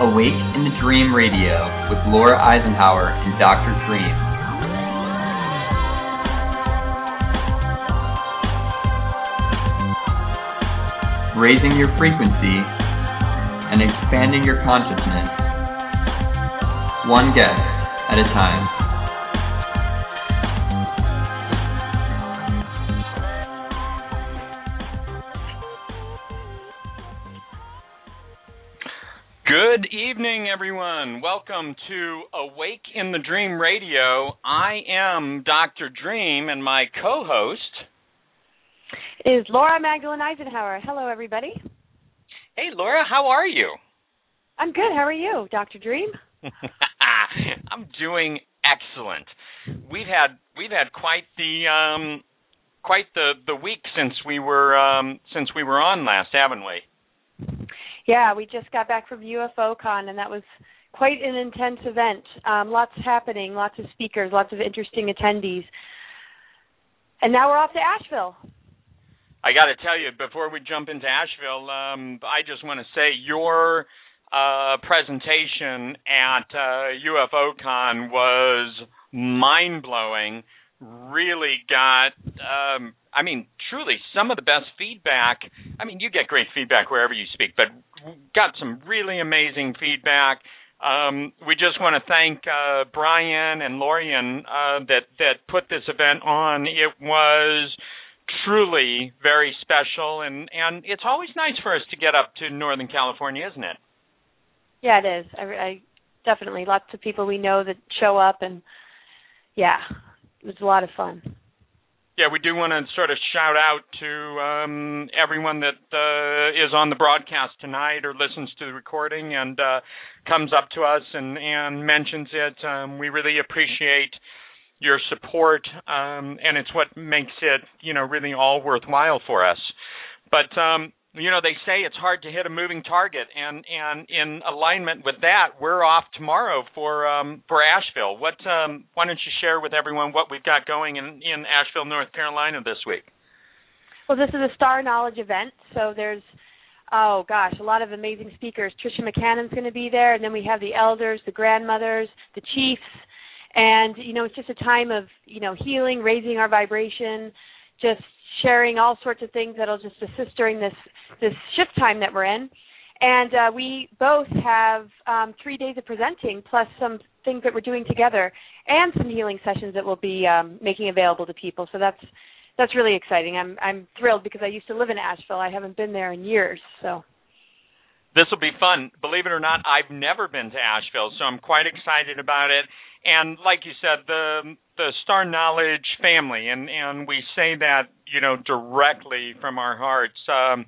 Awake in the Dream Radio with Laura Eisenhower and Dr. Dream. Raising your frequency and expanding your consciousness, one guest at a time. Welcome to Awake in the Dream Radio. I am Dr. Dream, and my co host is Laura Magdalene Eisenhower. Hello, everybody. Hey, Laura, how are you? I'm good. How are you, Dr. Dream? I'm doing excellent. We've had we've had quite the um, quite the the week since we were um, since we were on last, haven't we? Yeah, we just got back from UFOCon, and that was quite an intense event. Um, lots happening, lots of speakers, lots of interesting attendees. And now we're off to Asheville. I got to tell you, before we jump into Asheville, um, I just want to say your uh, presentation at uh, UFOCon was mind blowing. Really got um, I mean, truly, some of the best feedback. I mean, you get great feedback wherever you speak, but got some really amazing feedback. Um, we just want to thank uh, Brian and Lorian uh, that that put this event on. It was truly very special, and and it's always nice for us to get up to Northern California, isn't it? Yeah, it is. I, I definitely lots of people we know that show up, and yeah, it was a lot of fun yeah, we do want to sort of shout out to um, everyone that uh, is on the broadcast tonight or listens to the recording and uh, comes up to us and, and mentions it. Um, we really appreciate your support, um, and it's what makes it, you know, really all worthwhile for us. But um, you know they say it's hard to hit a moving target and and in alignment with that we're off tomorrow for um for Asheville what um why don't you share with everyone what we've got going in in Asheville North Carolina this week well this is a star knowledge event so there's oh gosh a lot of amazing speakers Tricia McCannon's going to be there and then we have the elders the grandmothers the chiefs and you know it's just a time of you know healing raising our vibration just sharing all sorts of things that'll just assist during this this shift time that we're in. And uh, we both have um, three days of presenting, plus some things that we're doing together, and some healing sessions that we'll be um, making available to people. So that's that's really exciting. I'm I'm thrilled because I used to live in Asheville. I haven't been there in years, so. This will be fun. Believe it or not, I've never been to Asheville, so I'm quite excited about it. And like you said, the the Star Knowledge family, and and we say that you know directly from our hearts. Um,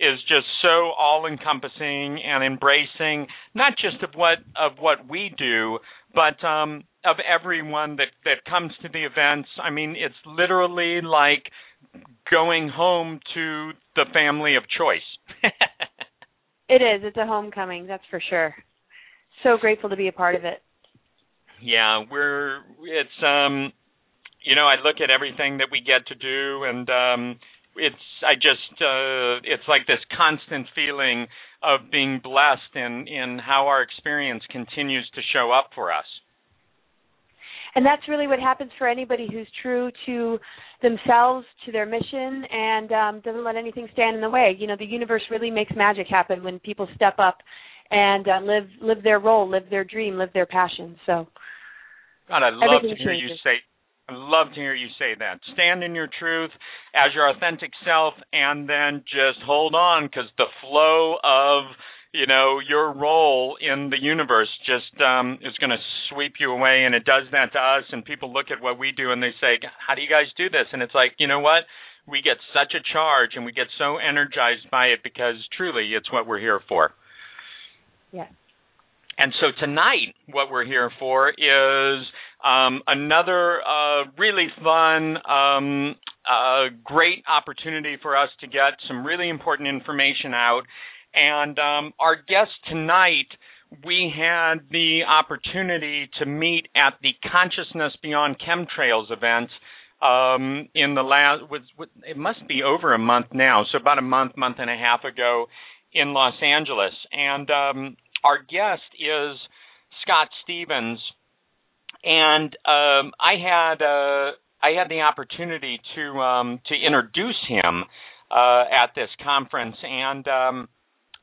is just so all encompassing and embracing not just of what of what we do but um of everyone that that comes to the events i mean it's literally like going home to the family of choice. It is. It's a homecoming that's for sure. So grateful to be a part of it. Yeah we're it's um you know i look at everything that we get to do and um it's I just uh, it's like this constant feeling of being blessed in in how our experience continues to show up for us. And that's really what happens for anybody who's true to themselves, to their mission, and um, doesn't let anything stand in the way. You know, the universe really makes magic happen when people step up and uh, live live their role, live their dream, live their passion. So, God, I love to hear changes. you say I love to hear you say that. Stand in your truth as your authentic self, and then just hold on because the flow of you know your role in the universe just um is going to sweep you away and it does that to us and people look at what we do and they say how do you guys do this? And it's like you know what? We get such a charge and we get so energized by it because truly it's what we're here for. Yes. And so tonight what we're here for is um, another uh, really fun, um, uh, great opportunity for us to get some really important information out. And um, our guest tonight, we had the opportunity to meet at the Consciousness Beyond Chemtrails event um, in the last. It must be over a month now, so about a month, month and a half ago in Los Angeles, and um, our guest is Scott Stevens, and um, I had uh, I had the opportunity to um, to introduce him uh, at this conference, and um,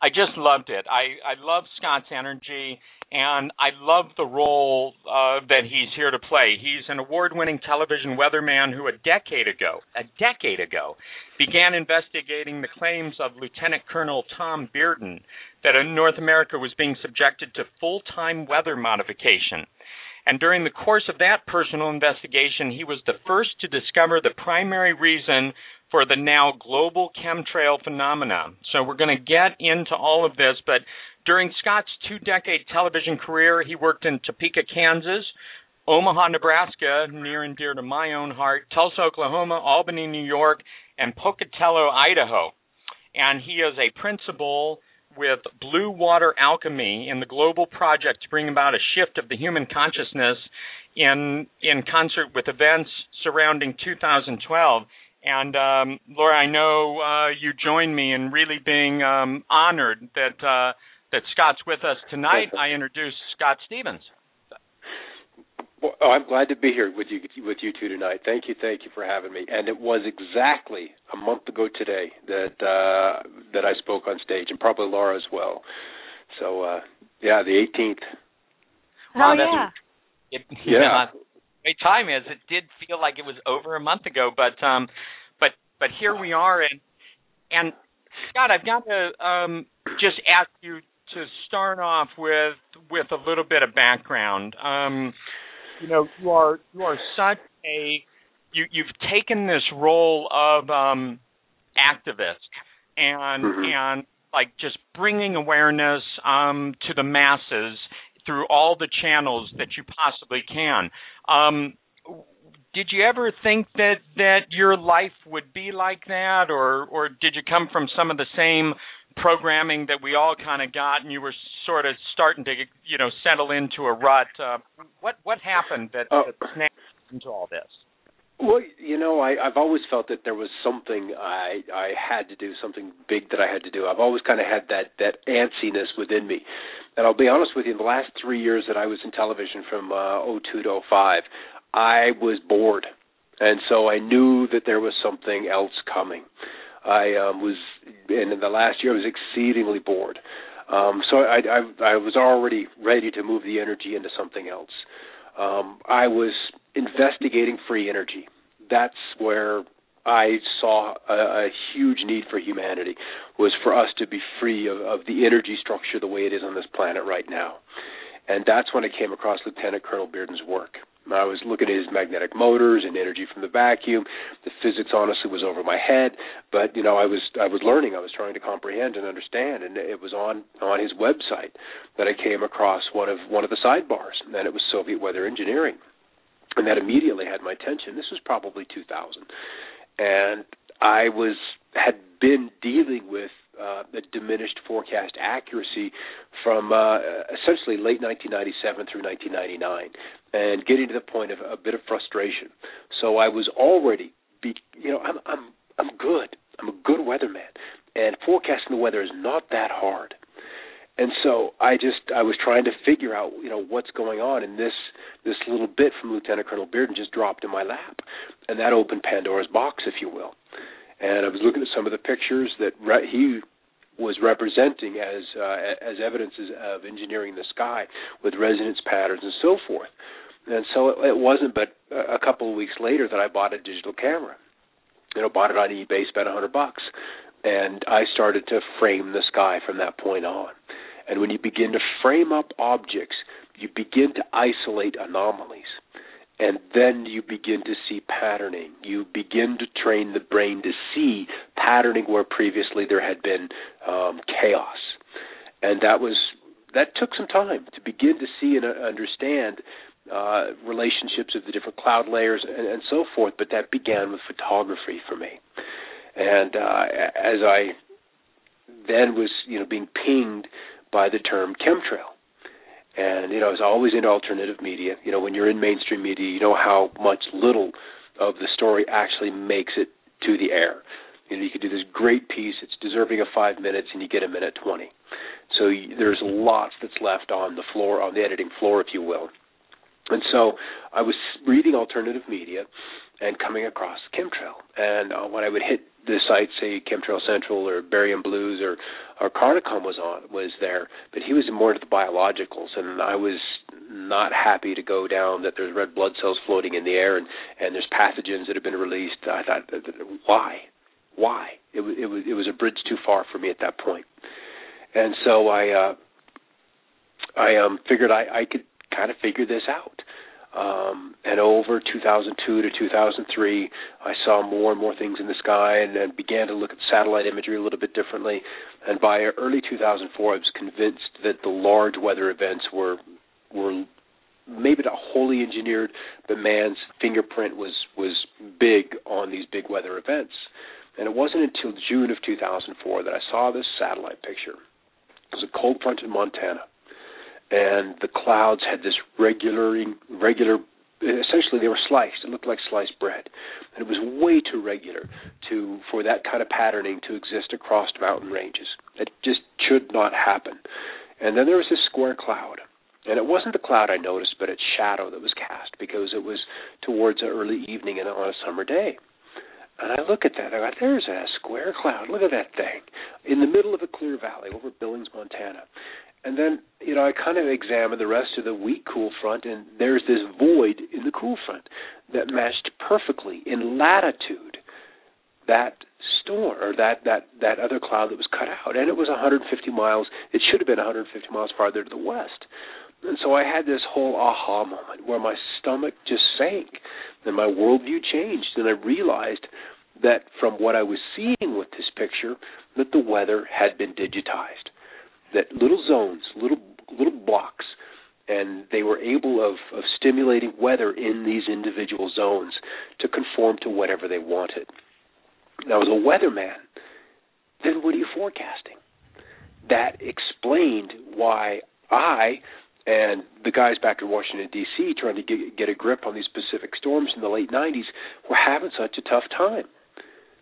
I just loved it. I I love Scott's energy and I love the role uh, that he's here to play. He's an award-winning television weatherman who, a decade ago, a decade ago, began investigating the claims of Lieutenant Colonel Tom Bearden that North America was being subjected to full-time weather modification. And during the course of that personal investigation, he was the first to discover the primary reason for the now global chemtrail phenomenon. So we're going to get into all of this, but during Scott's two decade television career, he worked in Topeka, Kansas, Omaha, Nebraska, near and dear to my own heart, Tulsa, Oklahoma, Albany, New York, and Pocatello, Idaho. And he is a principal with Blue Water Alchemy in the global project to bring about a shift of the human consciousness in in concert with events surrounding 2012. And um, Laura, I know uh, you join me in really being um, honored that uh, that Scott's with us tonight. I introduce Scott Stevens. Well, oh, I'm glad to be here with you with you two tonight. Thank you, thank you for having me. And it was exactly a month ago today that uh, that I spoke on stage, and probably Laura as well. So uh, yeah, the 18th. Oh yeah. It, yeah. Know, time is it did feel like it was over a month ago, but um, but but here we are, and and Scott, I've got to um just ask you to start off with with a little bit of background. Um, you know, you are you are such a you you've taken this role of um, activist and mm-hmm. and like just bringing awareness um, to the masses through all the channels that you possibly can. Um, did you ever think that that your life would be like that, or or did you come from some of the same programming that we all kind of got, and you were sort of starting to, you know, settle into a rut. Uh, what what happened that, uh, that snapped into all this? Well, you know, I, I've always felt that there was something I I had to do, something big that I had to do. I've always kind of had that that antsiness within me. And I'll be honest with you, in the last three years that I was in television from uh, 02 to 05, I was bored. And so I knew that there was something else coming. I um, was, and in the last year, I was exceedingly bored. Um, so I, I, I was already ready to move the energy into something else. Um, I was investigating free energy. That's where I saw a, a huge need for humanity was for us to be free of, of the energy structure the way it is on this planet right now. And that's when I came across Lieutenant Colonel Bearden's work. I was looking at his magnetic motors and energy from the vacuum. The physics honestly was over my head, but you know I was I was learning. I was trying to comprehend and understand, and it was on on his website that I came across one of one of the sidebars, and it was Soviet weather engineering, and that immediately had my attention. This was probably 2000, and I was had been dealing with uh, the diminished forecast accuracy from uh, essentially late 1997 through 1999, and getting to the point of a bit of frustration. So I was already, be, you know, I'm I'm I'm good. I'm a good weatherman, and forecasting the weather is not that hard. And so I just I was trying to figure out you know what's going on, and this this little bit from Lieutenant Colonel Bearden just dropped in my lap, and that opened Pandora's box, if you will and I was looking at some of the pictures that re- he was representing as uh, as evidences of engineering the sky with resonance patterns and so forth. And so it, it wasn't but a couple of weeks later that I bought a digital camera. You know, bought it on eBay, spent a hundred bucks, and I started to frame the sky from that point on. And when you begin to frame up objects, you begin to isolate anomalies and then you begin to see patterning. You begin to train the brain to see patterning where previously there had been um, chaos, and that was that took some time to begin to see and uh, understand uh, relationships of the different cloud layers and, and, so forth. But that began with photography for me, and uh, as I then was you know being pinged by the term chemtrail and you know, I was always into alternative media. You know, when you're in mainstream media, you know how much little of the story actually makes it to the air. You know, you could do this great piece. It's deserving of five minutes, and you get a minute twenty. So you, there's lots that's left on the floor, on the editing floor, if you will. And so I was reading alternative media and coming across chemtrail. And uh, when I would hit the site, say Chemtrail Central or Barium Blues or or Carnicom was on was there, but he was more into the biologicals, and I was not happy to go down that there's red blood cells floating in the air and and there's pathogens that have been released. I thought, why, why? It was it was it was a bridge too far for me at that point, and so I uh, I um figured I I could kind of figure this out. Um, and over 2002 to 2003, I saw more and more things in the sky and, and began to look at satellite imagery a little bit differently. And by early 2004, I was convinced that the large weather events were were maybe not wholly engineered, but man's fingerprint was was big on these big weather events. And it wasn't until June of 2004 that I saw this satellite picture. It was a cold front in Montana and the clouds had this regular regular essentially they were sliced it looked like sliced bread and it was way too regular to for that kind of patterning to exist across mountain ranges it just should not happen and then there was this square cloud and it wasn't the cloud I noticed, but its shadow that was cast because it was towards early evening and on a summer day. And I look at that. I go, there's a square cloud. Look at that thing in the middle of a clear valley over Billings, Montana. And then, you know, I kind of examined the rest of the weak cool front, and there's this void in the cool front that matched perfectly in latitude that storm or that that that other cloud that was cut out, and it was 150 miles. It should have been 150 miles farther to the west. And so I had this whole aha moment where my stomach just sank, and my worldview changed, and I realized that from what I was seeing with this picture, that the weather had been digitized that little zones, little and they were able of, of stimulating weather in these individual zones to conform to whatever they wanted. Now, as a weatherman, then what are you forecasting? That explained why I and the guys back in Washington D.C. trying to get, get a grip on these Pacific storms in the late '90s were having such a tough time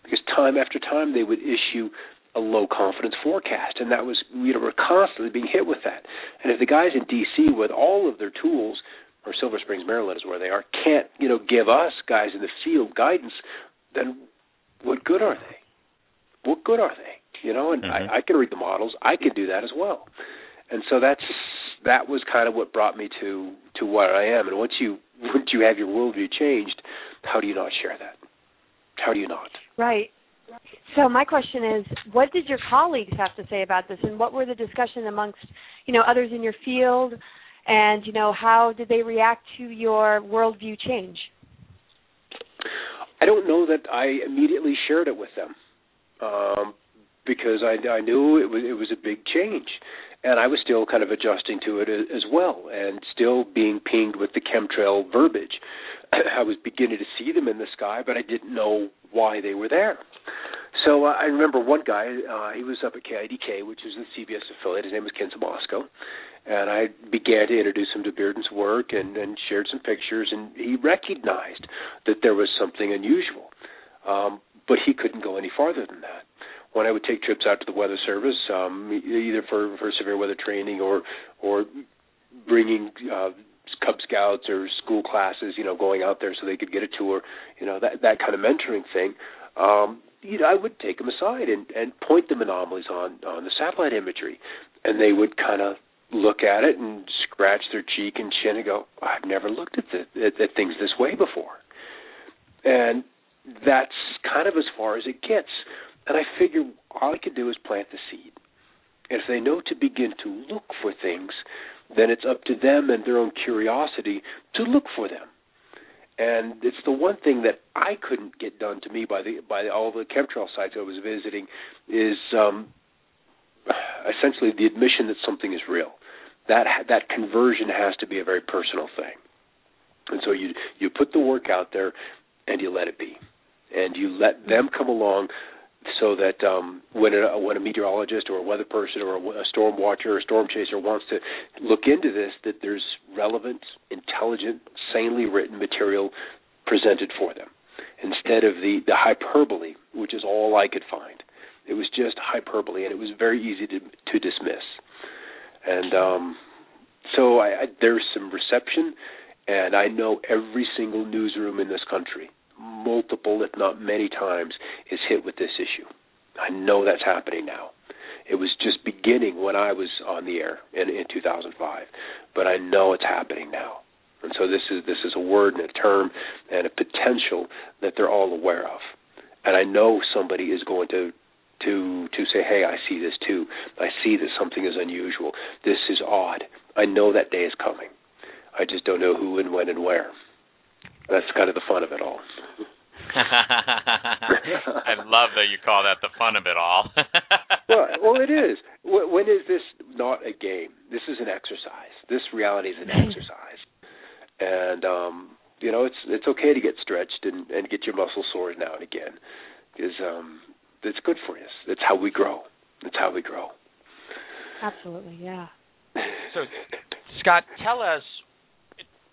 because time after time they would issue a low confidence forecast, and that was you know we're constantly being hit with that. And if the guys in D.C. with all of their tools, or Silver Springs, Maryland is where they are, can't you know give us guys in the field guidance, then what good are they? What good are they? You know, and mm-hmm. I, I can read the models. I can do that as well. And so that's that was kind of what brought me to to what I am. And once you once you have your worldview changed, how do you not share that? How do you not? Right. So my question is, what did your colleagues have to say about this, and what were the discussion amongst, you know, others in your field, and you know, how did they react to your worldview change? I don't know that I immediately shared it with them, um, because I, I knew it was it was a big change, and I was still kind of adjusting to it as well, and still being pinged with the chemtrail verbiage. I was beginning to see them in the sky, but I didn't know why they were there. So uh, I remember one guy. Uh, he was up at KIDK, which is the CBS affiliate. His name was Ken Zabosco, and I began to introduce him to Bearden's work and, and shared some pictures. And he recognized that there was something unusual, um, but he couldn't go any farther than that. When I would take trips out to the Weather Service, um, either for, for severe weather training or or bringing uh, Cub Scouts or school classes, you know, going out there so they could get a tour, you know, that that kind of mentoring thing. Um, you know, I would take them aside and and point them anomalies on on the satellite imagery, and they would kind of look at it and scratch their cheek and chin and go, "I've never looked at, the, at, at things this way before," and that's kind of as far as it gets. And I figure all I could do is plant the seed. And if they know to begin to look for things, then it's up to them and their own curiosity to look for them. And it's the one thing that I couldn't get done to me by the by all the chemtrail sites I was visiting is um, essentially the admission that something is real. That that conversion has to be a very personal thing. And so you you put the work out there and you let it be. And you let them come along so that um, when a when a meteorologist or a weather person or a, a storm watcher or a storm chaser wants to look into this, that there's relevant, intelligent, sanely written material presented for them, instead of the the hyperbole, which is all I could find. It was just hyperbole, and it was very easy to to dismiss. And um, so I, I, there's some reception, and I know every single newsroom in this country, multiple if not many times, is hit with this issue. I know that's happening now. It was just beginning when I was on the air in, in 2005, but I know it's happening now. And so this is this is a word and a term and a potential that they're all aware of. And I know somebody is going to to to say, "Hey, I see this too. I see that something is unusual. This is odd." I know that day is coming. I just don't know who and when and where. That's kind of the fun of it all. I love that you call that the fun of it all. well, well, it is. When is this not a game? This is an exercise. This reality is an exercise, and um, you know it's it's okay to get stretched and and get your muscles sore now and again, because um, it's good for us. It's how we grow. It's how we grow. Absolutely, yeah. So, Scott, tell us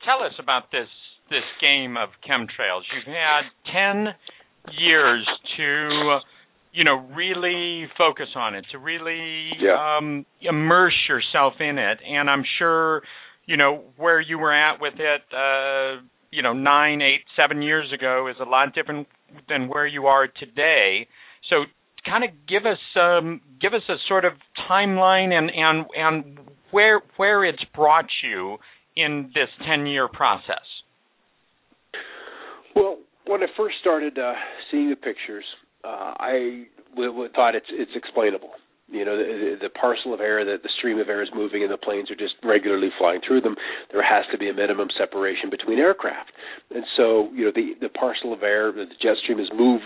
tell us about this this game of chemtrails. You've had ten years to you know really focus on it, to really yeah. um, immerse yourself in it, and I'm sure you know where you were at with it. Uh, you know, nine, eight, seven years ago is a lot different than where you are today. So, kind of give us um, give us a sort of timeline and and and where where it's brought you in this 10 year process? Well, when I first started uh, seeing the pictures, uh, I w- w- thought it's it's explainable. You know, the, the parcel of air, that the stream of air is moving, and the planes are just regularly flying through them. There has to be a minimum separation between aircraft, and so you know the the parcel of air, the jet stream has moved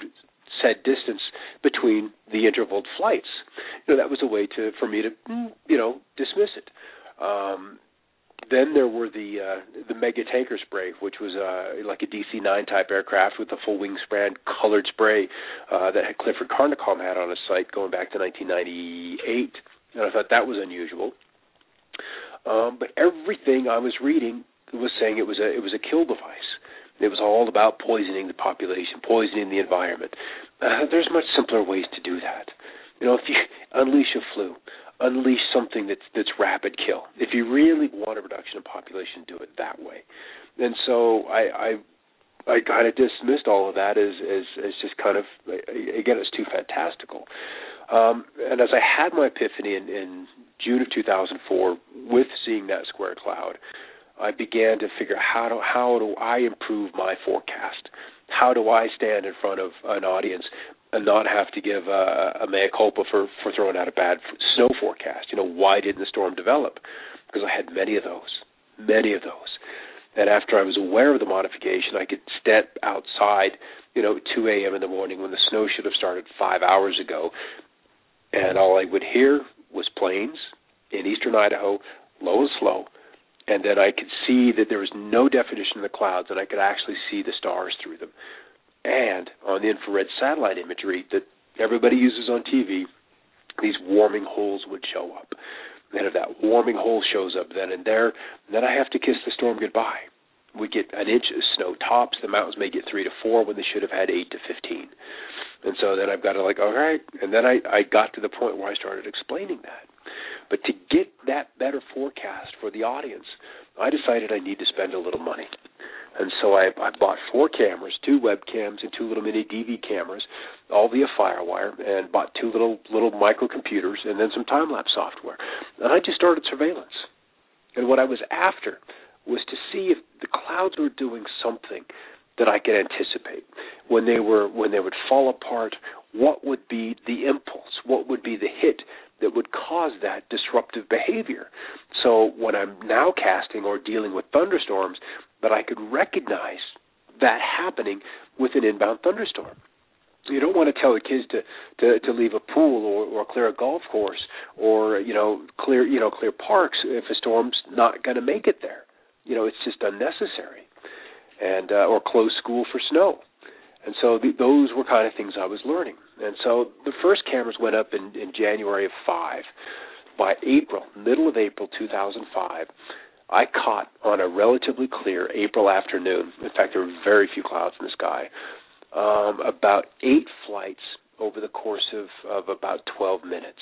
said distance between the intervaled flights. You know, that was a way to for me to you know dismiss it. Um, then there were the uh, the mega tanker spray, which was uh, like a DC-9 type aircraft with a full wingspan colored spray uh, that Clifford Carnicom had on his site going back to 1998, and I thought that was unusual. Um, but everything I was reading was saying it was a it was a kill device. It was all about poisoning the population, poisoning the environment. Uh, there's much simpler ways to do that. You know, if you unleash a flu, unleash something that's that's rapid kill. If you really want a reduction in population, do it that way. And so I I, I kind of dismissed all of that as as as just kind of again it's too fantastical. Um, and as I had my epiphany in, in June of 2004 with seeing that square cloud, I began to figure how do how do I improve my forecast? How do I stand in front of an audience and not have to give a, a mea culpa for for throwing out a bad snow forecast. You know, why didn't the storm develop? Because I had many of those, many of those. And after I was aware of the modification, I could step outside, you know, 2 a.m. in the morning when the snow should have started five hours ago, and all I would hear was planes in eastern Idaho, low and slow, and then I could see that there was no definition in the clouds, and I could actually see the stars through them and on the infrared satellite imagery that everybody uses on TV, these warming holes would show up. And if that warming hole shows up then and there, then I have to kiss the storm goodbye. We get an inch of snow tops. The mountains may get three to four when they should have had eight to fifteen. And so then I've got to like, all right. And then I, I got to the point where I started explaining that. But to get that better forecast for the audience, I decided I need to spend a little money. And so I, I bought four cameras, two webcams and two little mini DV cameras, all via FireWire, and bought two little little microcomputers and then some time lapse software. And I just started surveillance. And what I was after was to see if the clouds were doing something that I could anticipate when they were when they would fall apart. What would be the impulse? What would be the hit that would cause that disruptive behavior? So when I'm now casting or dealing with thunderstorms, but I could recognize that happening with an inbound thunderstorm. You don't want to tell the kids to to, to leave a pool or, or clear a golf course or you know clear you know clear parks if a storm's not going to make it there. You know it's just unnecessary, and uh, or close school for snow. And so the, those were kind of things I was learning. And so the first cameras went up in, in January of five. By April, middle of April 2005, I caught on a relatively clear April afternoon. In fact, there were very few clouds in the sky. um, about eight flights over the course of, of about 12 minutes.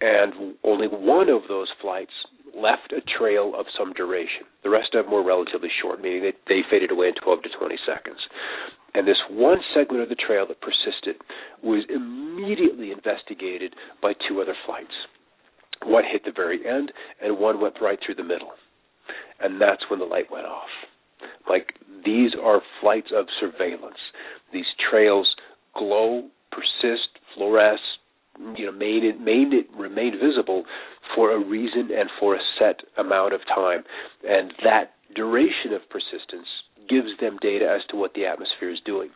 And only one of those flights left a trail of some duration. The rest of them were relatively short, meaning they, they faded away in 12 to 20 seconds. And this one segment of the trail that persisted was immediately investigated by two other flights. One hit the very end, and one went right through the middle. And that's when the light went off. Like, these are flights of surveillance. These trails glow, persist, fluoresce, you know, made it, made it remain visible for a reason and for a set amount of time. And that duration of persistence gives them data as to what the atmosphere is doing,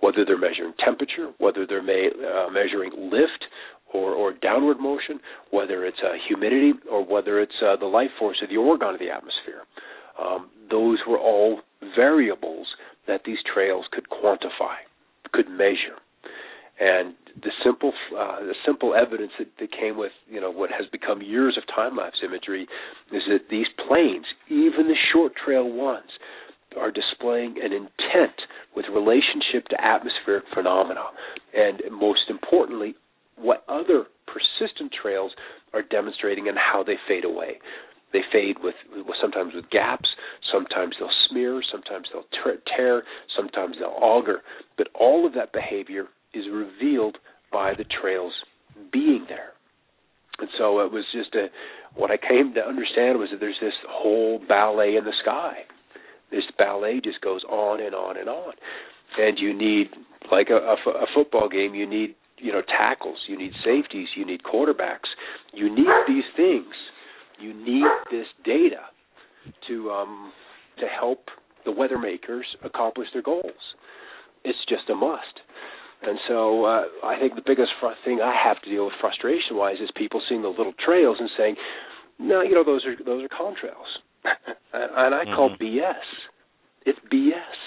whether they're measuring temperature, whether they're uh, measuring lift or, or downward motion, whether it's uh, humidity, or whether it's uh, the life force of the orgone of the atmosphere. Um, those were all variables that these trails could quantify, could measure and the simple uh, the simple evidence that, that came with you know what has become years of time lapse imagery is that these planes, even the short trail ones, are displaying an intent with relationship to atmospheric phenomena, and most importantly, what other persistent trails are demonstrating and how they fade away. They fade with, sometimes with gaps, sometimes they'll smear, sometimes they'll tear, sometimes they'll auger, but all of that behavior is revealed by the trails being there. And so it was just a what I came to understand was that there's this whole ballet in the sky. This ballet just goes on and on and on. And you need like a, football game, you need you know tackles, you need safeties, you need quarterbacks. You need these things. You need this data to um to help the weather makers accomplish their goals. It's just a must. And so uh, I think the biggest fr- thing I have to deal with frustration wise is people seeing the little trails and saying, "No, you know those are those are contrails," and, and I mm-hmm. call BS. It's BS.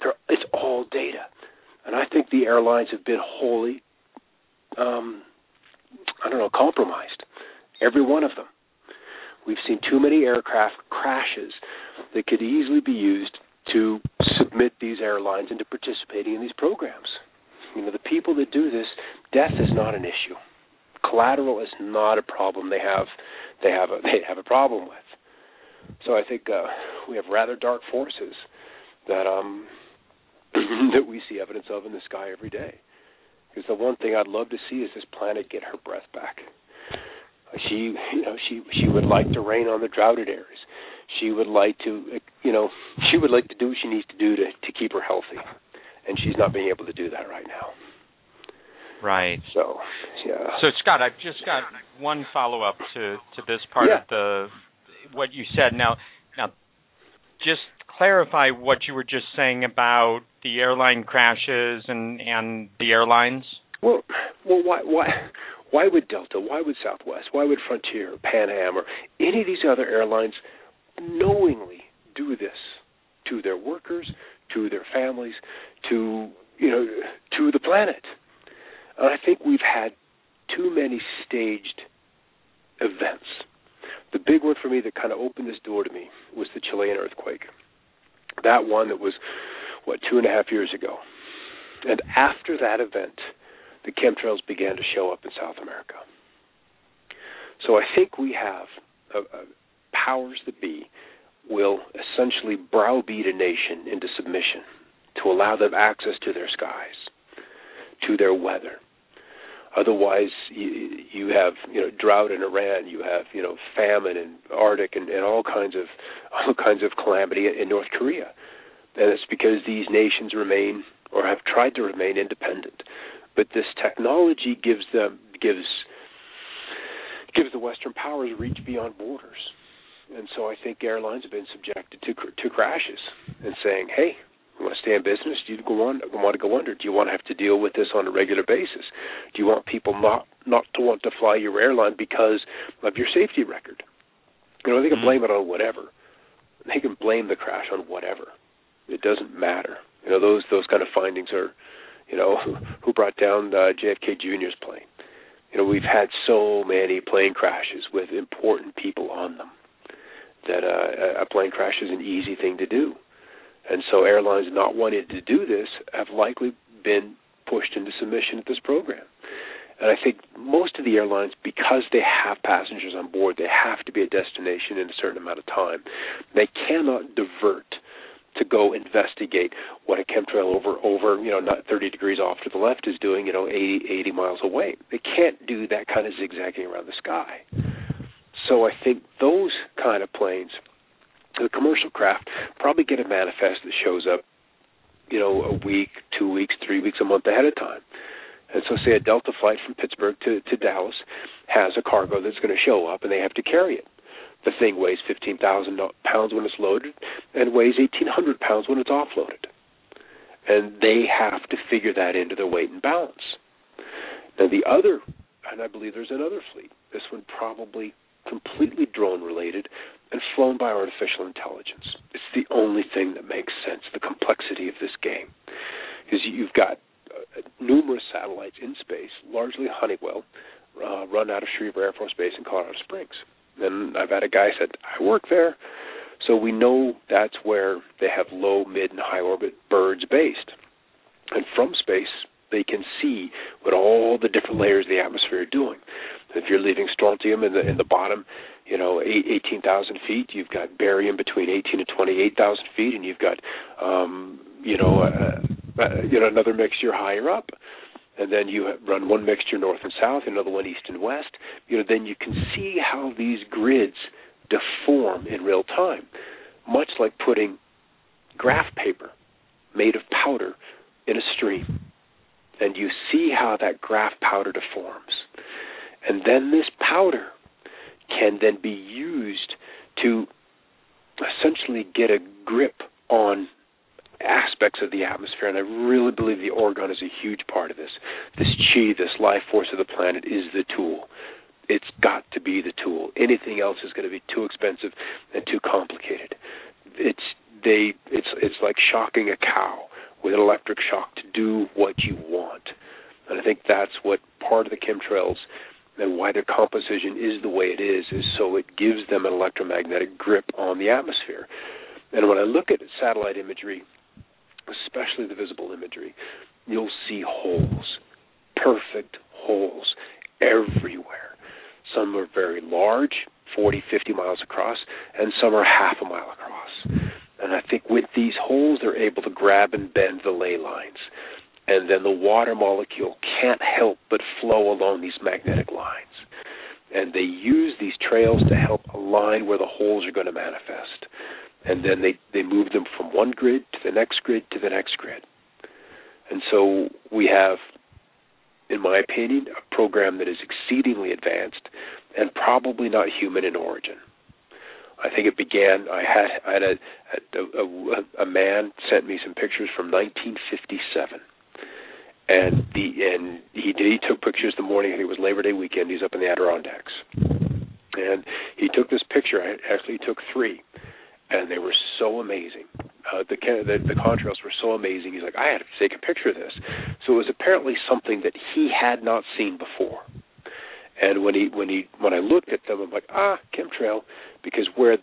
They're, it's all data, and I think the airlines have been wholly, um, I don't know, compromised. Every one of them. We've seen too many aircraft crashes that could easily be used to submit these airlines into participating in these programs. You know, the people that do this, death is not an issue. Collateral is not a problem they have they have a they have a problem with. So I think uh, we have rather dark forces that um that we see evidence of in the sky every day. Because the one thing I'd love to see is this planet get her breath back. She, you know, she she would like to rain on the droughted areas. She would like to, you know, she would like to do what she needs to do to to keep her healthy and she's not being able to do that right now. Right. So, yeah. So Scott, I've just got one follow up to to this part yeah. of the what you said. Now, now, just clarify what you were just saying about the airline crashes and and the airlines. Well, well, why why why would Delta? Why would Southwest? Why would Frontier, Pan Am, or any of these other airlines knowingly do this to their workers, to their families, to you know to the planet. And I think we've had too many staged events. The big one for me that kind of opened this door to me was the Chilean earthquake. That one that was what two and a half years ago. And after that event, the chemtrails began to show up in South America. So I think we have uh, uh, powers that be will essentially browbeat a nation into submission to allow them access to their skies, to their weather. Otherwise, you, you have you know drought in Iran, you have you know famine in Arctic, and, and all kinds of all kinds of calamity in North Korea, and it's because these nations remain or have tried to remain independent. But this technology gives them gives gives the Western powers reach beyond borders, and so I think airlines have been subjected to to crashes and saying, "Hey, you want to stay in business? Do you go on, want to go under? Do you want to have to deal with this on a regular basis? Do you want people not not to want to fly your airline because of your safety record? You know, they can mm-hmm. blame it on whatever. They can blame the crash on whatever. It doesn't matter. You know, those those kind of findings are, you know, who brought down uh, JFK Jr.'s plane. You know, we've had so many plane crashes with important people on them that uh, a plane crash is an easy thing to do And so airlines not wanting to do this have likely been pushed into submission at this program. And I think most of the airlines, because they have passengers on board, they have to be a destination in a certain amount of time. They cannot divert to go investigate what a chemtrail over over you know not 30 degrees off to the left is doing you know 80 80 miles away. They can't do that kind of zigzagging around the sky. So I think those kind of planes, the commercial craft, probably get a manifest that shows up, you know, a week, two weeks, three weeks, a month ahead of time. And so, say a Delta flight from Pittsburgh to, to Dallas has a cargo that's going to show up, and they have to carry it. The thing weighs 15,000 pounds when it's loaded and weighs 1,800 pounds when it's offloaded. And they have to figure that into their weight and balance. Now, the other, and I believe there's another fleet, this one probably completely drone related and flown by artificial intelligence. It's the only thing that makes sense, the complexity of this game. Because you've got uh, numerous satellites in space, largely Honeywell, uh, run out of Schriever Air Force Base in Colorado Springs. And I've had a guy said, I work there. So we know that's where they have low, mid, and high orbit birds based. And from space, they can see what all the different layers of the atmosphere are doing. If you're leaving strontium in the in the bottom, you know, 18,000 feet, you've got barium between 18 and 28,000 feet, and you've got, um, you know, uh, uh, you know, another mixture higher up and then you run one mixture north and south, another one east and west, you know, then you can see how these grids deform in real time, much like putting graph paper made of powder in a stream. And you see how that graph powder deforms. And then this powder can then be used to essentially get a grip on aspects of the atmosphere, and I really believe the orgone is a huge part of this. This chi, this life force of the planet, is the tool. It's got to be the tool. Anything else is going to be too expensive and too complicated. It's they. It's it's like shocking a cow with an electric shock to do what you want, and I think that's what part of the chemtrails and why their composition is the way it is is so it gives them an electromagnetic grip on the atmosphere. And when I look at satellite imagery especially the visible imagery, you'll see holes, perfect holes everywhere. Some are very large, 40, 50 miles across, and some are half a mile across. And I think with these holes, they're able to grab and bend the ley lines. And then the water molecule can't help but flow along these magnetic lines. And they use these trails to help align where the holes are going to manifest and then they they move them from one grid to the next grid to the next grid. And so we have, in my opinion, a program that is exceedingly advanced and probably not human in origin. I think it began. I had I had a a, a, a man sent me some pictures from 1957, and the and he did he took pictures the morning. I it was Labor Day weekend. He's up in the Adirondacks, and he took this picture. I actually took three and they were so amazing. Uh, the, the the contrails were so amazing. He's like, I had to take a picture of this. So it was apparently something that he had not seen before. And when he when he when I looked at them, I'm like, ah, chemtrail, because where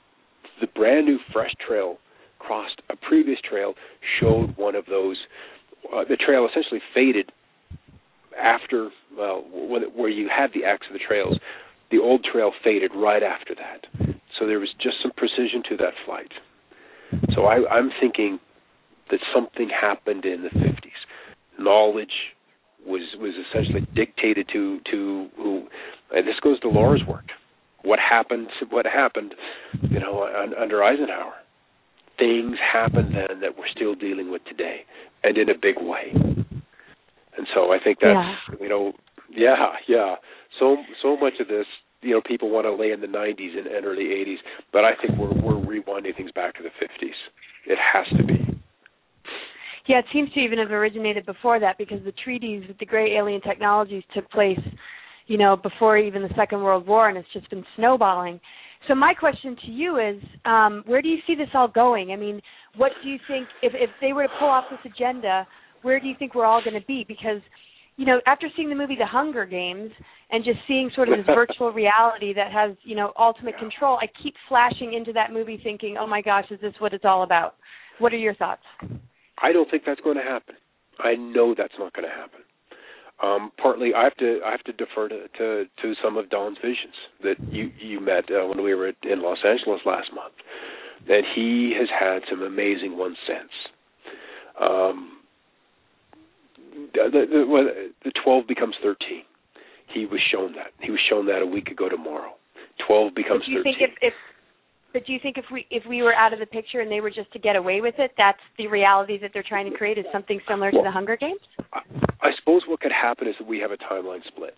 the brand new fresh trail crossed a previous trail showed one of those. Uh, the trail essentially faded after well, where you had the X of the trails. The old trail faded right after that so there was just some precision to that flight. So I, I'm thinking that something happened in the 50s. Knowledge was was essentially dictated to to who, and this goes to Laura's work. What happened? What happened? You know, under Eisenhower, things happened then that we're still dealing with today, and in a big way. And so I think that's yeah. you know, yeah, yeah. So so much of this you know people want to lay in the 90s and, and early 80s, but I think we're we're rewinding things back to the 50s. It has to be. Yeah, it seems to even have originated before that because the treaties with the great alien technologies took place, you know, before even the Second World War, and it's just been snowballing. So my question to you is, um, where do you see this all going? I mean, what do you think if if they were to pull off this agenda? Where do you think we're all going to be? Because you know, after seeing the movie The Hunger Games and just seeing sort of this virtual reality that has, you know, ultimate control, I keep flashing into that movie thinking, "Oh my gosh, is this what it's all about?" What are your thoughts? I don't think that's going to happen. I know that's not going to happen. Um, partly, I have to I have to defer to, to to some of Don's visions that you you met uh, when we were in Los Angeles last month. That he has had some amazing ones since. Um, the, the, the 12 becomes 13. He was shown that. He was shown that a week ago tomorrow. 12 becomes but do you 13. Think if, if, but do you think if we if we were out of the picture and they were just to get away with it, that's the reality that they're trying to create is something similar well, to the Hunger Games? I, I suppose what could happen is that we have a timeline split.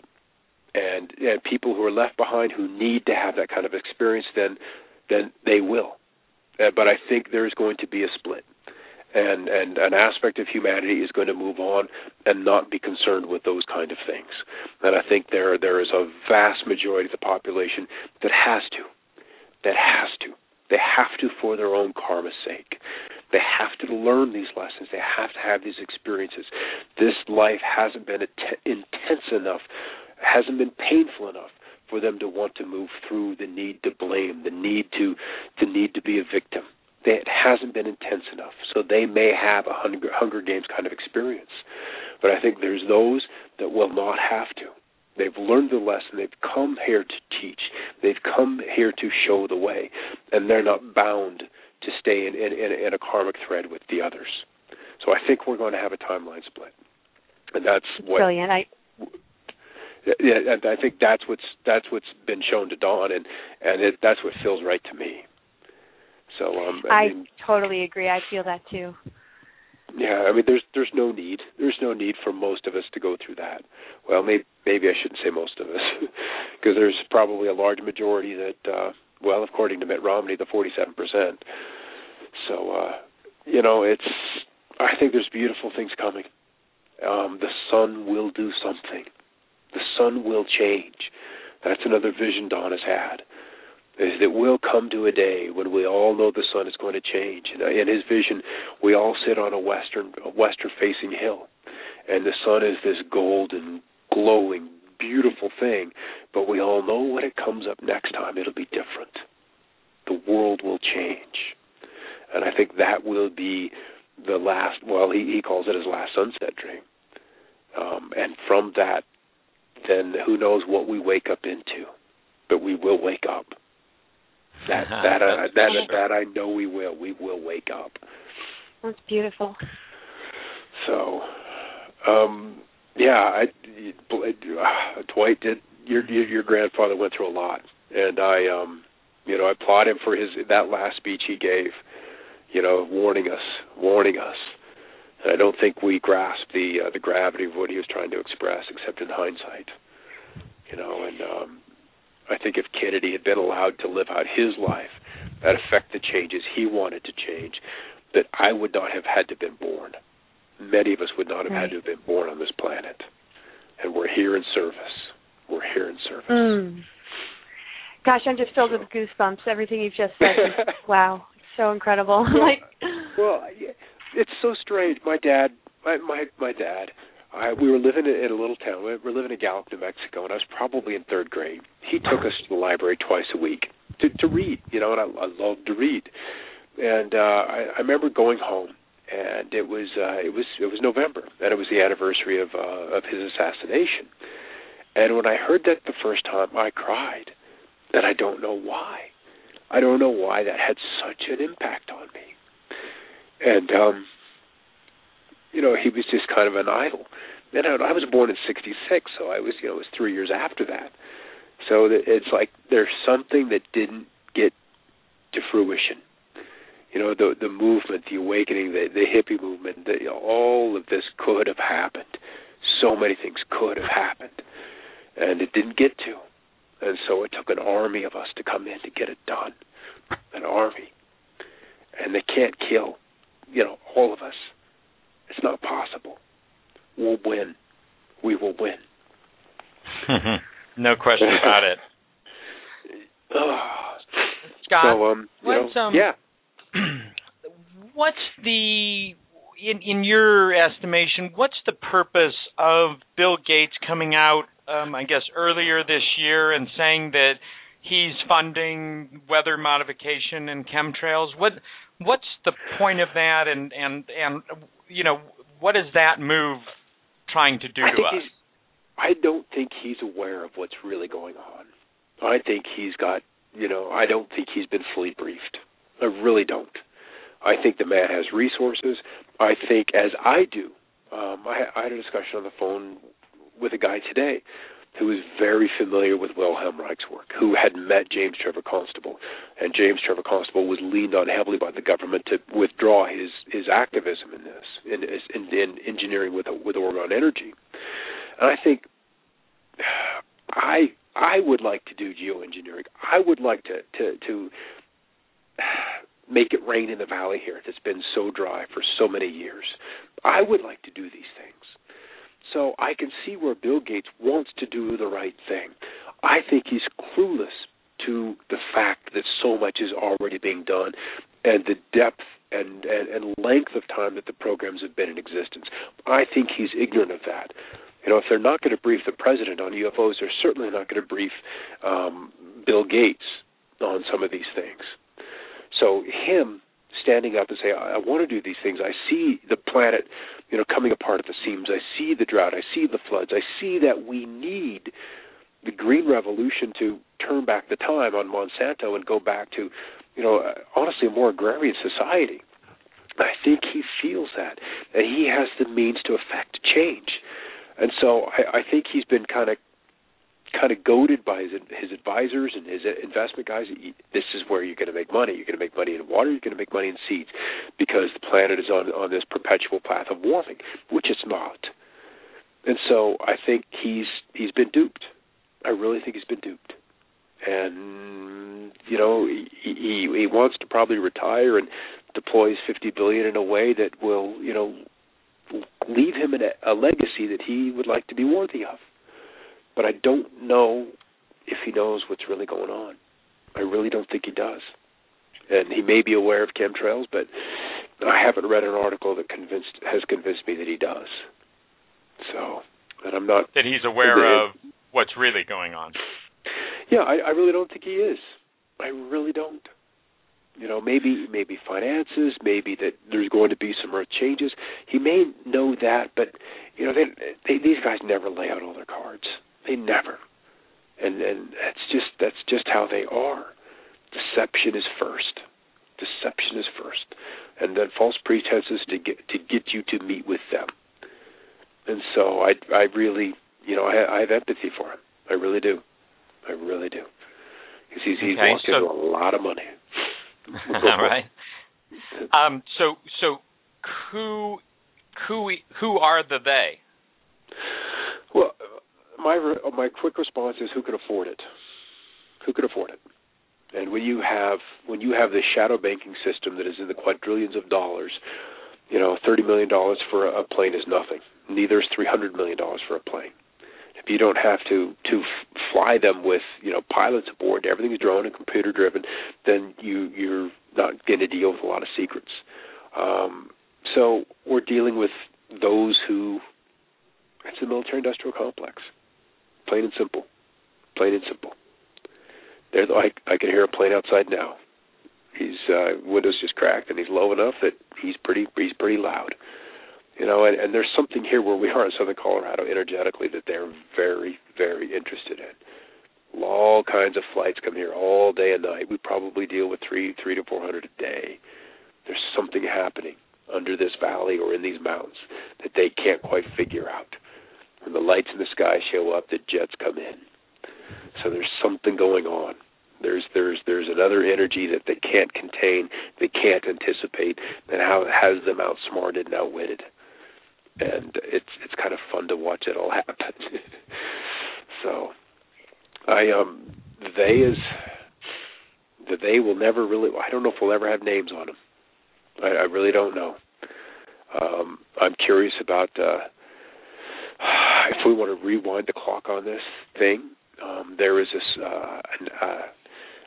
And, and people who are left behind who need to have that kind of experience, then then they will. Uh, but I think there's going to be a split and and an aspect of humanity is going to move on and not be concerned with those kind of things. And I think there there is a vast majority of the population that has to, that has to, they have to for their own karma's sake. They have to learn these lessons. They have to have these experiences. This life hasn't been intense enough, hasn't been painful enough for them to want to move through the need to blame, the need to the need to be a victim it hasn't been intense enough. So they may have a Hunger Games kind of experience. But I think there's those that will not have to. They've learned the lesson. They've come here to teach. They've come here to show the way, and they're not bound to stay in, in, in a karmic thread with the others. So I think we're going to have a timeline split, and that's what. Brilliant. I yeah, I think that's what's that's what's been shown to Don, and and it, that's what feels right to me. So um, I, I mean, totally agree. I feel that too. Yeah, I mean, there's there's no need. There's no need for most of us to go through that. Well, maybe maybe I shouldn't say most of us, because there's probably a large majority that, uh, well, according to Mitt Romney, the 47 percent. So, uh, you know, it's. I think there's beautiful things coming. Um, the sun will do something. The sun will change. That's another vision Don has had is that we'll come to a day when we all know the sun is going to change. And in his vision, we all sit on a western, a western facing hill, and the sun is this golden, glowing, beautiful thing. But we all know when it comes up next time, it'll be different. The world will change, and I think that will be the last. Well, he he calls it his last sunset dream. Um, and from that, then who knows what we wake up into, but we will wake up that that uh, that that I know we will. We will wake up. That's beautiful. So, um, yeah, I, uh, Dwight did. Your your grandfather went through a lot, and I, um, you know, I applaud him for his that last speech he gave. You know, warning us, warning us. And I don't think we grasp the uh, the gravity of what he was trying to express, except in hindsight. You know, and um, I think if Kennedy had been allowed to live out his life that affect the changes he wanted to change, that I would not have had to have been born. Many of us would not have right. had to have been born on this planet. And we're here in service. We're here in service. Mm. Gosh, I'm just filled so. with goosebumps. Everything you've just said. Is, wow, so incredible. Well, like, well, it's so strange. My dad, my my my dad, I, we were living in a little town. We were living in Gallup, New Mexico, and I was probably in third grade. He took us to the library twice a week to to read, you know, and I, I loved to read. And uh, I, I remember going home, and it was uh, it was it was November, and it was the anniversary of uh, of his assassination. And when I heard that the first time, I cried, and I don't know why. I don't know why that had such an impact on me. And um, you know, he was just kind of an idol. And I was born in '66, so I was, you know, it was three years after that. So it's like there's something that didn't get to fruition. You know, the the movement, the awakening, the the hippie movement, the, all of this could have happened. So many things could have happened, and it didn't get to. And so it took an army of us to come in to get it done. An army, and they can't kill, you know, all of us it's not possible. We'll win. We will win. no question about it. Scott, so, um, what's, know, um, yeah. what's the in in your estimation, what's the purpose of Bill Gates coming out, um, I guess, earlier this year and saying that he's funding weather modification and chemtrails? What what's the point of that, and and and you know, what is that move trying to do I to us? I don't think he's aware of what's really going on. I think he's got, you know, I don't think he's been fully briefed. I really don't. I think the man has resources. I think, as I do, um, I, I had a discussion on the phone with a guy today who was very familiar with Wilhelm Reich's work, who had met James Trevor Constable, and James Trevor Constable was leaned on heavily by the government to withdraw his his activism in this in in, in engineering with with Orgone Energy, and I think I I would like to do geoengineering. I would like to to to make it rain in the valley here that's been so dry for so many years. I would like to do these things. So I can see where Bill Gates wants to do the right thing. I think he's clueless to the fact that so much is already being done and the depth and, and, and length of time that the programs have been in existence. I think he's ignorant of that. You know, if they're not going to brief the president on UFOs, they're certainly not going to brief um, Bill Gates on some of these things. So him standing up and say, I, I want to do these things. I see the planet, you know, coming apart at the seams. I see the drought. I see the floods. I see that we need the green revolution to turn back the time on Monsanto and go back to, you know, honestly, a more agrarian society. I think he feels that, and he has the means to effect change. And so I, I think he's been kind of kind of goaded by his his advisors and his investment guys. This is where you're going to make money. You're going to make money in water. You're going to make money in seeds, because the planet is on on this perpetual path of warming, which it's not. And so I think he's he's been duped. I really think he's been duped. And you know he he, he wants to probably retire and deploys 50 billion in a way that will you know leave him a, a legacy that he would like to be worthy of but I don't know if he knows what's really going on. I really don't think he does. And he may be aware of chemtrails, but I haven't read an article that convinced has convinced me that he does. So, and I'm not that he's aware of what's really going on. Yeah, I, I really don't think he is. I really don't. You know, maybe maybe finances, maybe that there's going to be some earth changes. He may know that, but you know, they, they, these guys never lay out all their cards. They never. And and that's just that's just how they are. Deception is first. Deception is first. And then false pretenses to get to get you to meet with them. And so I I really you know, I I have empathy for him. I really do. I really do. Because he's he's okay, walked so, into a lot of money. all right. Um so so who who who are the they? Well, my my quick response is who could afford it? Who could afford it? And when you have when you have this shadow banking system that is in the quadrillions of dollars, you know, thirty million dollars for a plane is nothing. Neither is three hundred million dollars for a plane. If you don't have to to fly them with you know pilots aboard, everything's drone and computer driven, then you you're not going to deal with a lot of secrets. Um, so we're dealing with those who it's the military industrial complex. Plain and simple. Plain and simple. There, I I can hear a plane outside now. He's uh, windows just cracked, and he's low enough that he's pretty he's pretty loud. You know, and, and there's something here where we are in Southern Colorado energetically that they're very very interested in. All kinds of flights come here all day and night. We probably deal with three three to four hundred a day. There's something happening under this valley or in these mountains that they can't quite figure out. When the lights in the sky show up, the jets come in. So there's something going on. There's there's there's another energy that they can't contain, they can't anticipate, that how has them outsmarted and outwitted. And it's it's kind of fun to watch it all happen. so I um they is the they will never really I don't know if we'll ever have names on them. I, I really don't know. Um I'm curious about uh if we want to rewind the clock on this thing, um, there is this. Uh, an, uh,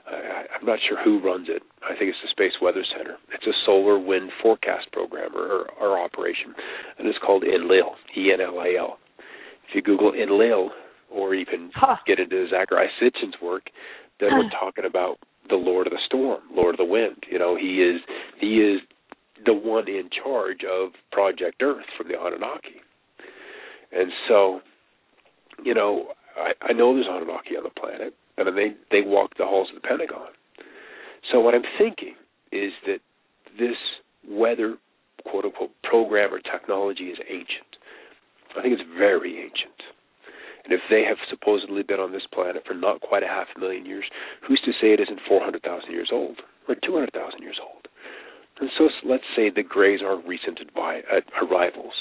I, I'm not sure who runs it. I think it's the Space Weather Center. It's a solar wind forecast program or, or, operation, and it's called Enlil. E N L I L. If you Google Enlil, or even huh. get into Zecharia Sitchin's work, then we're talking about the Lord of the Storm, Lord of the Wind. You know, he is He is the one in charge of Project Earth from the Anunnaki. And so, you know, I, I know there's Anunnaki on the planet, and they they walk the halls of the Pentagon. So what I'm thinking is that this weather quote unquote program or technology is ancient. I think it's very ancient. And if they have supposedly been on this planet for not quite a half a million years, who's to say it isn't 400,000 years old or 200,000 years old? And so let's say the Greys are recent uh, arrivals.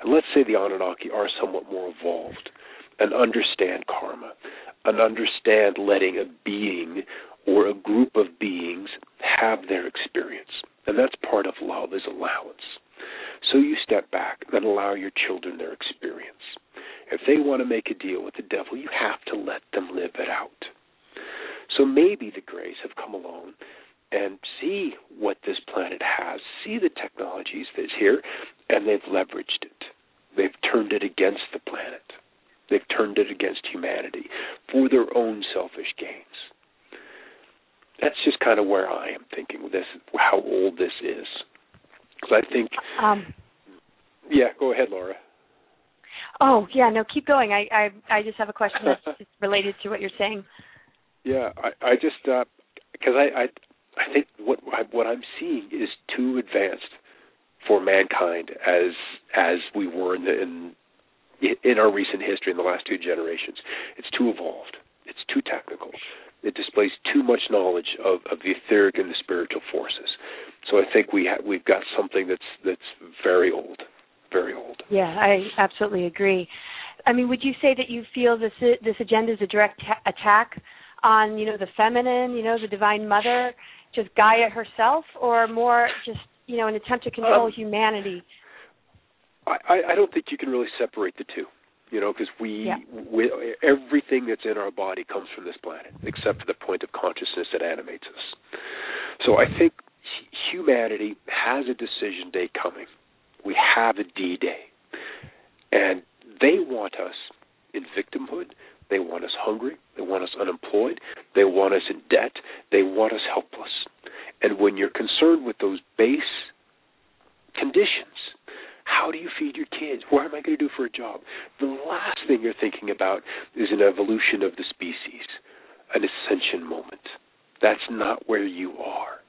And let's say the Anunnaki are somewhat more evolved and understand karma and understand letting a being or a group of beings have their experience. And that's part of love is allowance. So you step back and allow your children their experience. If they want to make a deal with the devil, you have to let them live it out. So maybe the Greys have come along and see what this planet has, see the technologies that's here, and they've leveraged it. They've turned it against the planet. They've turned it against humanity for their own selfish gains. That's just kind of where I am thinking this, how old this is. Because I think. Um, yeah, go ahead, Laura. Oh yeah, no, keep going. I I, I just have a question that's related to what you're saying. Yeah, I I just because uh, I I I think what what I'm seeing is too advanced for mankind as as we were in the, in in our recent history in the last two generations. It's too evolved. It's too technical. It displays too much knowledge of, of the etheric and the spiritual forces. So I think we ha- we've got something that's that's very old, very old. Yeah, I absolutely agree. I mean, would you say that you feel this this agenda is a direct ta- attack on you know the feminine, you know the divine mother, just Gaia herself, or more just you know an attempt to control um, humanity? I, I don't think you can really separate the two you know, because we, yeah. we everything that's in our body comes from this planet, except for the point of consciousness that animates us. So I think humanity has a decision day coming. We have a D day, and they want us in victimhood. They want us hungry. They want us unemployed. They want us in debt. They want us helpless. And when you're concerned with those base conditions, how do you feed your kids? What am I going to do for a job? The last thing you're thinking about is an evolution of the species, an ascension moment. That's not where you are.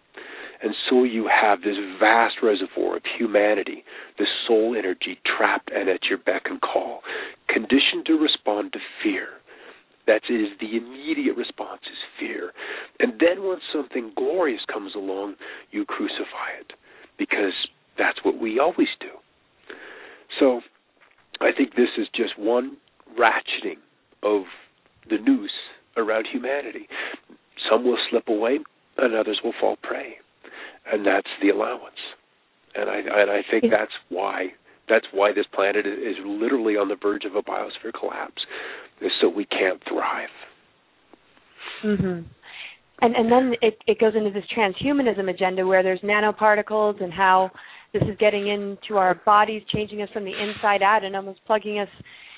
And so you have this vast reservoir of humanity, this soul energy trapped and at your beck and call, conditioned to respond to fear. That is the immediate response is fear. And then when something glorious comes along, you crucify it. Because that's what we always do. So I think this is just one ratcheting of the noose around humanity. Some will slip away, and others will fall prey, and that's the allowance. And I and I think that's why that's why this planet is literally on the verge of a biosphere collapse, is so we can't thrive. Mhm. And and then it it goes into this transhumanism agenda where there's nanoparticles and how this is getting into our bodies, changing us from the inside out, and almost plugging us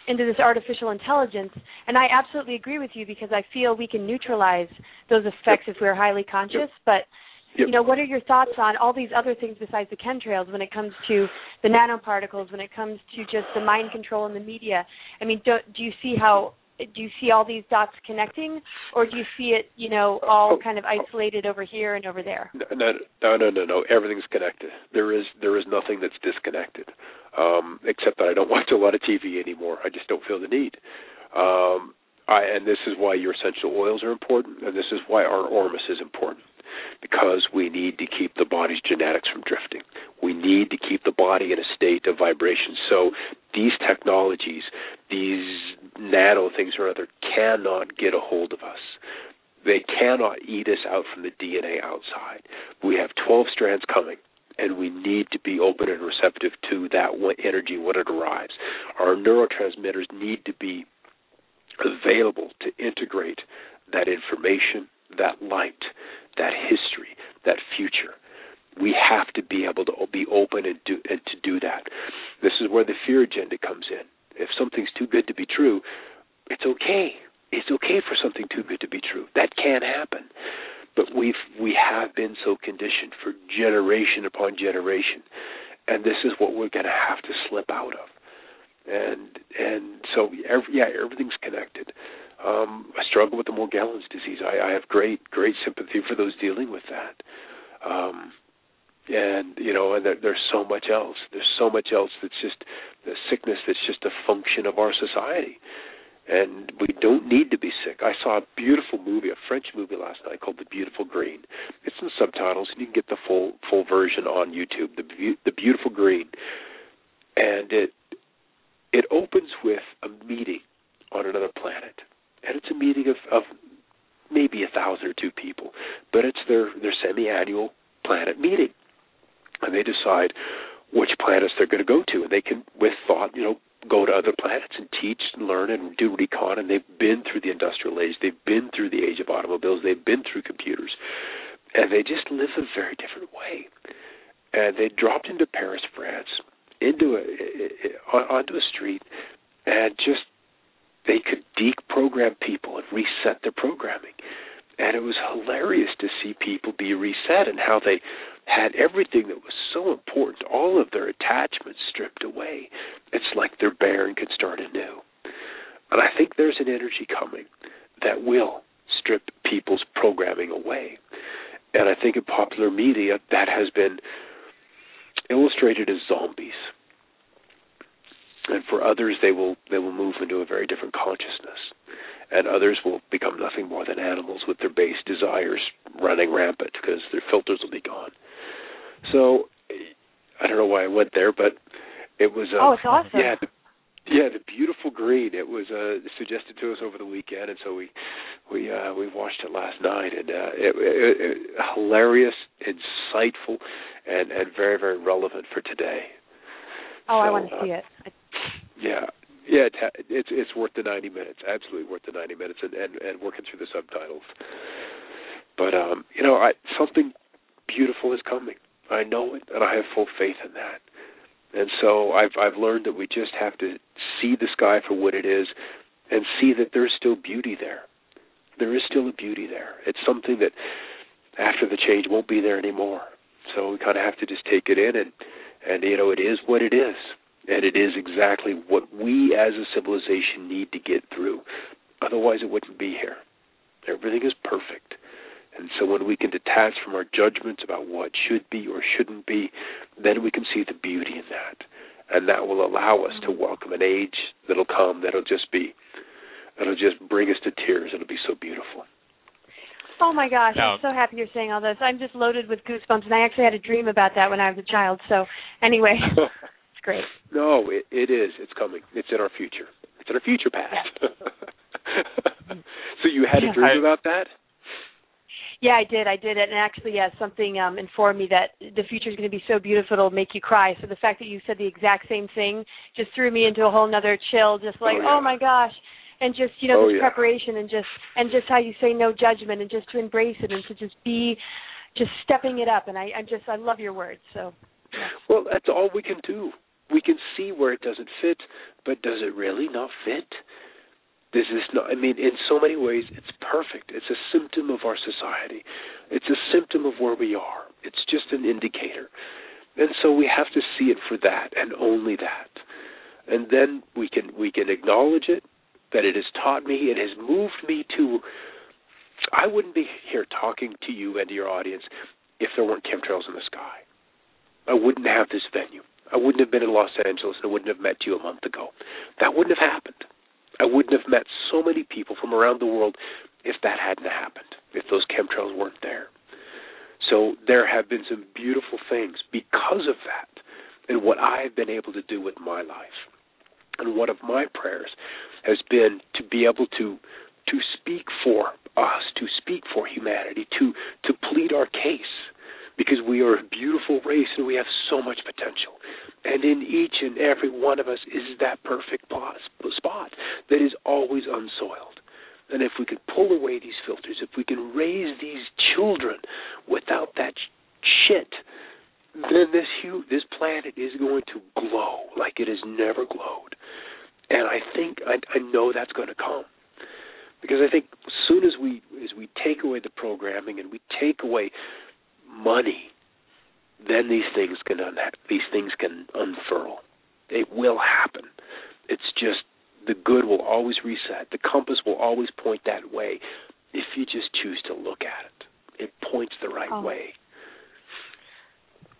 into this artificial intelligence. And I absolutely agree with you because I feel we can neutralize those effects yep. if we're highly conscious. Yep. But Yep. you know, what are your thoughts on all these other things besides the chemtrails when it comes to the nanoparticles, when it comes to just the mind control in the media? I mean, do, do you see how do you see all these dots connecting, or do you see it, you know, all kind of isolated over here and over there? No, no, no, no, no. Everything's connected. There is there is nothing that's disconnected, um, except that I don't watch a lot of TV anymore. I just don't feel the need. Um, I, and this is why your essential oils are important, and this is why our Ormus is important because we need to keep the body's genetics from drifting. We need to keep the body in a state of vibration. So these technologies, these nano things or other, cannot get a hold of us. They cannot eat us out from the DNA outside. We have 12 strands coming and we need to be open and receptive to that energy when it arrives. Our neurotransmitters need to be available to integrate that information, that light, that history, that future. We have to be able to be open and do and to do that. This is where the fear agenda comes in. If something's too good to be true, it's okay. It's okay for something too good to be true. That can happen. But we've we have been so conditioned for generation upon generation, and this is what we're going to have to slip out of. And and so every, yeah, everything's connected. Um, I struggle with the Morgellons disease. I, I have great great sympathy for those dealing with that. Um, and you know, and there, there's so much else. There's so much else that's just the sickness that's just a function of our society and we don't need to be sick. I saw a beautiful movie, a French movie last night called The Beautiful Green. It's in subtitles, and you can get the full full version on YouTube. The The Beautiful Green, and it it opens with a meeting on another planet, and it's a meeting of of maybe a thousand or two people, but it's their their semi-annual planet meeting, and they decide which planets they're going to go to, and they can, with thought, you know, go to other planets and teach and learn and do recon. And they've been through the industrial age. They've been through the age of automobiles. They've been through computers. And they just live a very different way. And they dropped into paris france into a Uh, onto a street and just they could deprogram people and reset their programming and it was hilarious to see people be reset and how they had everything that was so important, all of their attachments stripped away. It's like they're bare and could start anew. And I think there's an energy coming that will strip people's programming away. And I think in popular media that has been illustrated as zombies. And for others they will they will move into a very different consciousness. And others will become nothing more than animals with their base desires running rampant because their filters will be gone. So I don't know why I went there, but it was. Uh, oh, it's awesome. Yeah, the, yeah, the beautiful green. It was uh, suggested to us over the weekend, and so we we uh, we watched it last night, and uh, it, it, it, hilarious, insightful, and and very very relevant for today. Oh, so, I want to uh, see it. Yeah, yeah, it's it's it's worth the ninety minutes. Absolutely worth the ninety minutes, and and, and working through the subtitles. But um, you know, I something beautiful is coming. I know it, and I have full faith in that. And so I've I've learned that we just have to see the sky for what it is, and see that there's still beauty there. There is still a beauty there. It's something that after the change won't be there anymore. So we kind of have to just take it in, and and you know it is what it is, and it is exactly what we as a civilization need to get through. Otherwise, it wouldn't be here. Everything is perfect. And so when we can detach from our judgments about what should be or shouldn't be, then we can see the beauty in that. And that will allow us to welcome an age that'll come that'll just be that'll just bring us to tears. It'll be so beautiful. Oh my gosh, Now- I'm so happy you're saying all this. I'm just loaded with goosebumps and I actually had a dream about that when I was a child. So anyway, it's great. no, it, it is. It's coming. It's in our future. It's in our future past. so you had a dream I- about that? Yeah, I did. I did it, and actually, yeah, something um, informed me that the future is going to be so beautiful it'll make you cry. So the fact that you said the exact same thing just threw me into a whole nother chill. Just like, Oh, yeah. oh my gosh, and just you know Oh, this yeah. preparation and just and just how you say no judgment and just to embrace it and to just be, just stepping it up. And I, I just I love your words. So Well, that's all we can do. We can see where it doesn't fit, but does it really not fit? This is not. I mean, in so many ways, it's perfect. It's a symptom of our society. It's a symptom of where we are. It's just an indicator, and so we have to see it for that and only that, and then we can we can acknowledge it that it has taught me. It has moved me to. I wouldn't be here talking to you and to your audience if there weren't chemtrails in the sky. I wouldn't have this venue. I wouldn't have been in Los Angeles and I wouldn't have met you a month ago. That wouldn't have happened. I wouldn't have met so many people from around the world if that hadn't happened, if those chemtrails weren't there. So there have been some beautiful things because of that and what I have been able to do with my life. And one of my prayers has been to be able to to speak for us, to speak for humanity, to to plead our case because we are a beautiful race and we have so much potential. And in each and every one of us is that perfect spot that is always unsoiled. And if we could pull away these filters, if we can raise these children without that shit, this hu- this planet is going to glow like it has never glowed. And I think I, I know that's going to come. because I think as soon as we as we take away the programming and we take away money, then these things can un- these things can unfurl. It will happen. It's just the good will always reset. The compass will always point that way if you just choose to look at it. It points the right oh. way.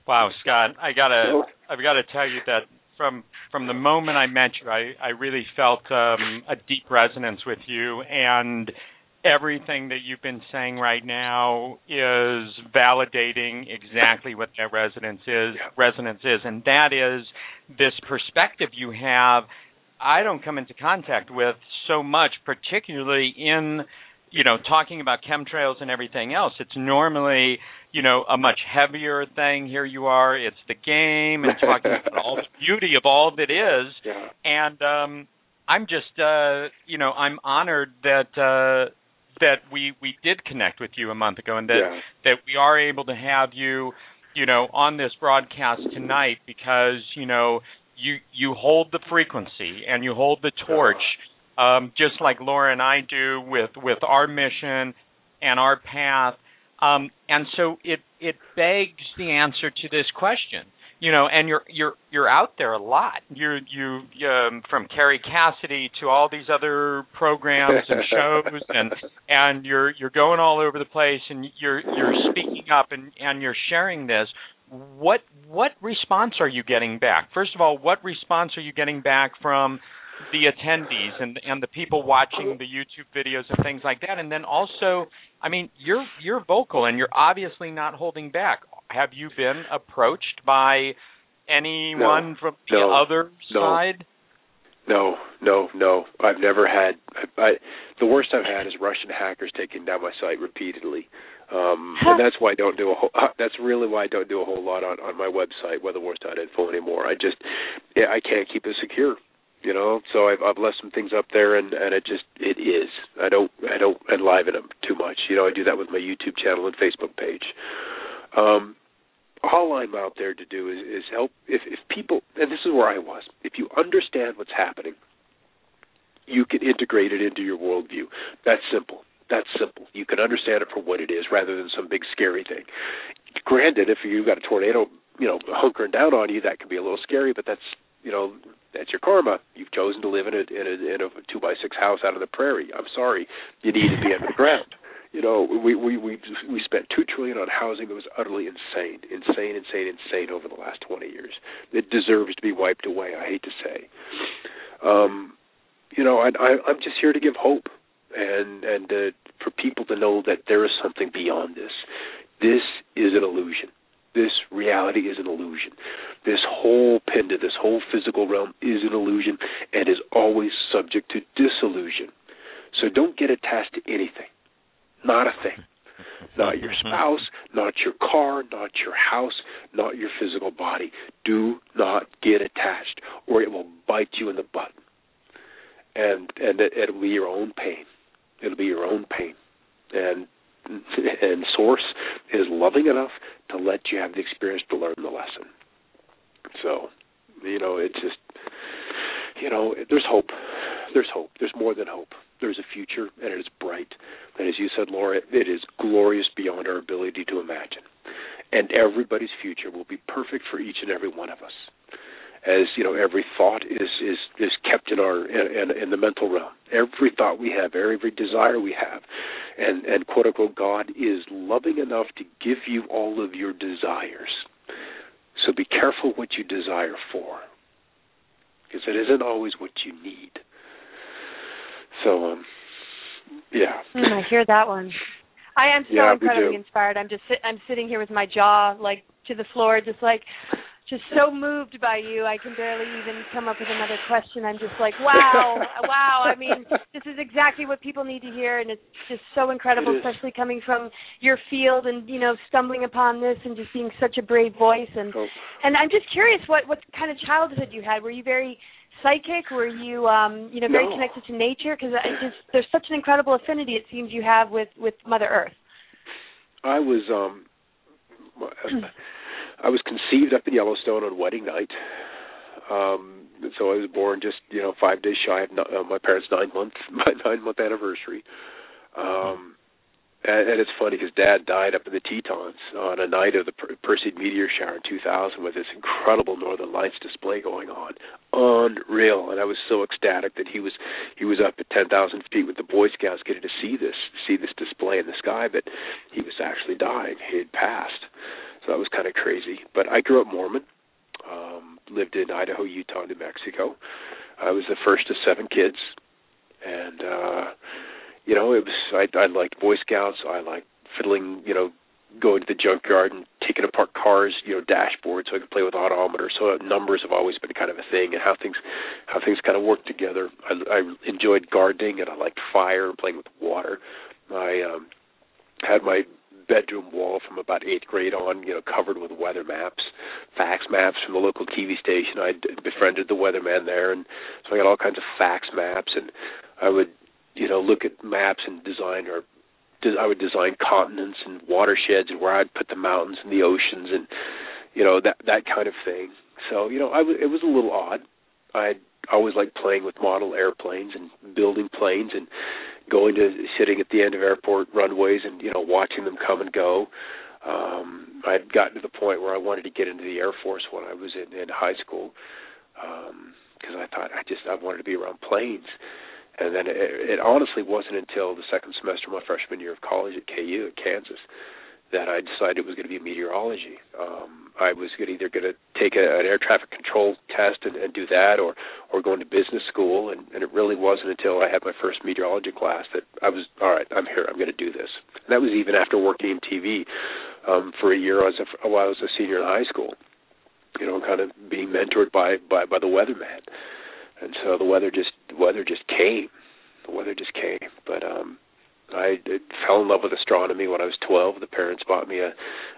Wow, Scott, I gotta I've got to tell you that from from the moment I met you, I I really felt um, a deep resonance with you, and everything that you've been saying right now is validating exactly what that resonance is. Resonance is, and that is this perspective you have. I don't come into contact with so much, particularly in you know talking about chemtrails and everything else. It's normally you know a much heavier thing. Here you are. It's the game and talking about all the beauty of all that is. Yeah. And um, I'm just uh, you know I'm honored that. Uh, that we we did connect with you a month ago and that Yeah. that we are able to have you you know on this broadcast tonight because you know you you hold the frequency and you hold the torch um just like Laura and I do with with our mission and our path. Um and so it it begs the answer to this question you know and you're you're you're out there a lot. You you um from Kerry Cassidy to all these other programs and shows and and you're you're going all over the place and you're you're speaking up and and you're sharing this. What what response are you getting back? First of all what response are you getting back from the attendees and and the people watching the YouTube videos and things like that and then also I mean you're you're vocal and you're obviously not holding back have you been approached by anyone from the no, other no. side No, no, no. I've never had. I, I, the worst I've had is Russian hackers taking down my site repeatedly, um, and that's why I don't do a whole. That's really why I don't do a whole lot on on my website, weatherwars.info anymore. I just, yeah, I can't keep it secure, you know. So I've I've left some things up there, and and it just it is. I don't I don't enliven them too much. You know, I do that with my YouTube channel and Facebook page. Um, all I'm out there to do is, is help. If, if people, and this is where I was, if you understand what's happening, you can integrate it into your worldview. That's simple. That's simple. You can understand it for what it is, rather than some big scary thing. Granted, if you've got a tornado, you know, hunkering down on you, that can be a little scary. But that's, you know, that's your karma. You've chosen to live in a in a, in a two by six house out of the prairie. I'm sorry, you need to be underground. You know, we we we we spent two trillion on housing that was utterly insane, insane, insane, insane over the last twenty years. It deserves to be wiped away. I hate to say. Um, you know, I, I I'm just here to give hope and and uh, for people to know that there is something beyond this. This is an illusion. This reality is an illusion. This whole penda, this whole physical realm is an illusion and is always subject to disillusion. So don't get attached to anything. Not a thing. Not your spouse, not your car, not your house, not your physical body. Do not get attached, or it will bite you in the butt. And and it, it'll be your own pain. It'll be your own pain. And and Source is loving enough to let you have the experience to learn the lesson. So, you know, it's just, you know, there's hope. There's hope. There's more than hope. There's a future, and it is bright. And as you said, Laura, it is glorious beyond our ability to imagine. And everybody's future will be perfect for each and every one of us. As you know, every thought is is is kept in our in, in the mental realm. Every thought we have, every desire we have, and and quote unquote God is loving enough to give you all of your desires. So be careful what you desire for, because it isn't always what you need. So, um, yeah. Mm, I hear that one. I am so Yeah, incredibly inspired. I'm just I'm sitting here with my jaw like to the floor, just like just so moved by you. I can barely even come up with another question. I'm just like, wow, wow. I mean, this is exactly what people need to hear, and it's just so incredible, especially coming from your field and you know stumbling upon this and just being such a brave voice. And and I'm just curious, what what kind of childhood you had? Were you very psychic? Were you um you know very No. connected to nature? Because I just there's such an incredible affinity it seems you have with with Mother Earth. I was um I was conceived up in Yellowstone on wedding night. Um, so I was born just you know five days shy of uh, my parents' nine month my nine month anniversary. Um, and, and it's funny because Dad died up in the Tetons on a night of the per- Perseid meteor shower in 2000 with this incredible Northern Lights display going on, unreal. And I was so ecstatic that he was he was up at 10,000 feet with the Boy Scouts getting to see this see this display in the sky. But he was actually dying; he had passed. So that was kind of crazy. But I grew up Mormon, um, lived in Idaho, Utah, New Mexico. I was the first of seven kids, and uh you know, it was I I liked Boy Scouts. I liked fiddling, you know, going to the junkyard and taking apart cars, you know, dashboards so I could play with odometers. So numbers have always been kind of a thing, and how things how things kind of work together. I, I enjoyed gardening, and I liked fire and playing with water. I um, had my bedroom wall from about eighth grade on, you know, covered with weather maps, fax maps from the local TV station. I befriended the weatherman there, and so I got all kinds of fax maps, and I would you know, look at maps and design or I would design continents and watersheds and where I'd put the mountains and the oceans and you know that that kind of thing. So you know, I w- it was a little odd. I always liked playing with model airplanes and building planes and going to sitting at the end of airport runways and you know watching them come and go. Um, I'd gotten to the point where I wanted to get into the Air Force when I was in, in high school because um, I thought I just I wanted to be around planes. And then it, it honestly wasn't until the second semester of my freshman year of college at KU at Kansas that I decided it was going to be meteorology. Um, I was either going to take a, an air traffic control test and, and do that, or or go into business school. And, and it really wasn't until I had my first meteorology class that I was all right. I'm here. I'm going to do this. And that was even after working in TV um, for a year as a, while I was a senior in high school. You know, kind of being mentored by by by the weatherman and so the weather just the weather just came. The weather just came. But um I fell in love with astronomy when I was 12. The parents bought me a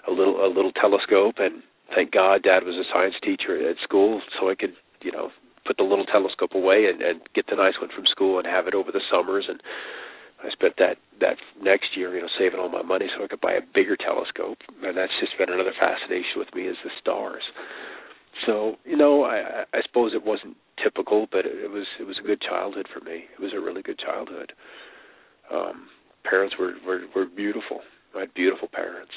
a little a little telescope and thank God dad was a science teacher at school so I could, you know, put the little telescope away and and get the nice one from school and have it over the summers and I spent that that next year, you know, saving all my money so I could buy a bigger telescope, and that's just been another fascination with me is the stars. So you know, I, I suppose it wasn't typical, but it, it was it was a good childhood for me. It was a really good childhood. Um, parents were, were were beautiful. I had beautiful parents,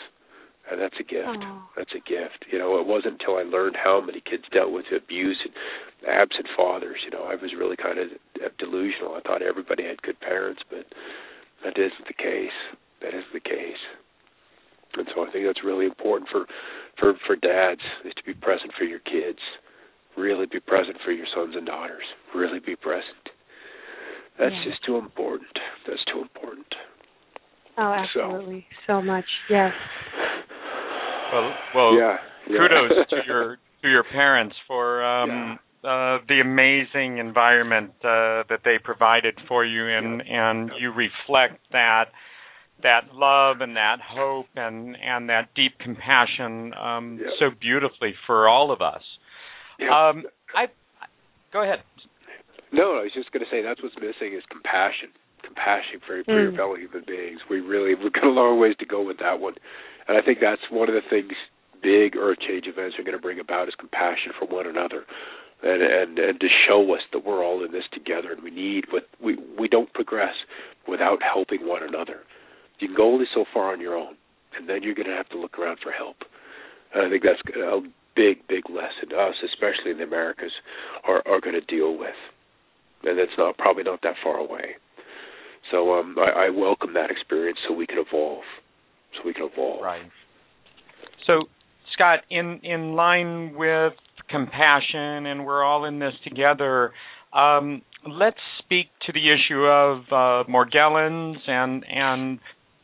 and that's a gift. Aww. That's a gift. You know, it wasn't until I learned how many kids dealt with abuse and absent fathers. You know, I was really kind of delusional. I thought everybody had good parents, but that isn't the case. That isn't the case. And so I think that's really important for for for dads is to be present for your kids. Really be present for your sons and daughters. Really be present. That's yeah. just too important. That's too important. Oh, absolutely. So, so much. Yes. Well, well, yeah, yeah. kudos to your to your parents for um yeah. uh the amazing environment uh that they provided for you and yeah. and you reflect that that love and that hope and and that deep compassion um, yeah. so beautifully for all of us. Yeah. Um, I go ahead. No, I was just going to say that's what's missing is compassion, compassion for, for mm. your fellow human beings. We really we've got a long ways to go with that one, and I think that's one of the things big earth change events are going to bring about is compassion for one another. And, and and to show us that we're all in this together, and we need, but we we don't progress without helping one another you can go only so far on your own, and then you're going to have to look around for help. And I think that's a big, big lesson us, especially in the Americas, are are going to deal with, and it's not probably not that far away. So um, I, I welcome that experience so we can evolve, so we can evolve. Right. So Scott, in in line with compassion, and we're all in this together. Um, let's speak to the issue of uh, Morgellons and and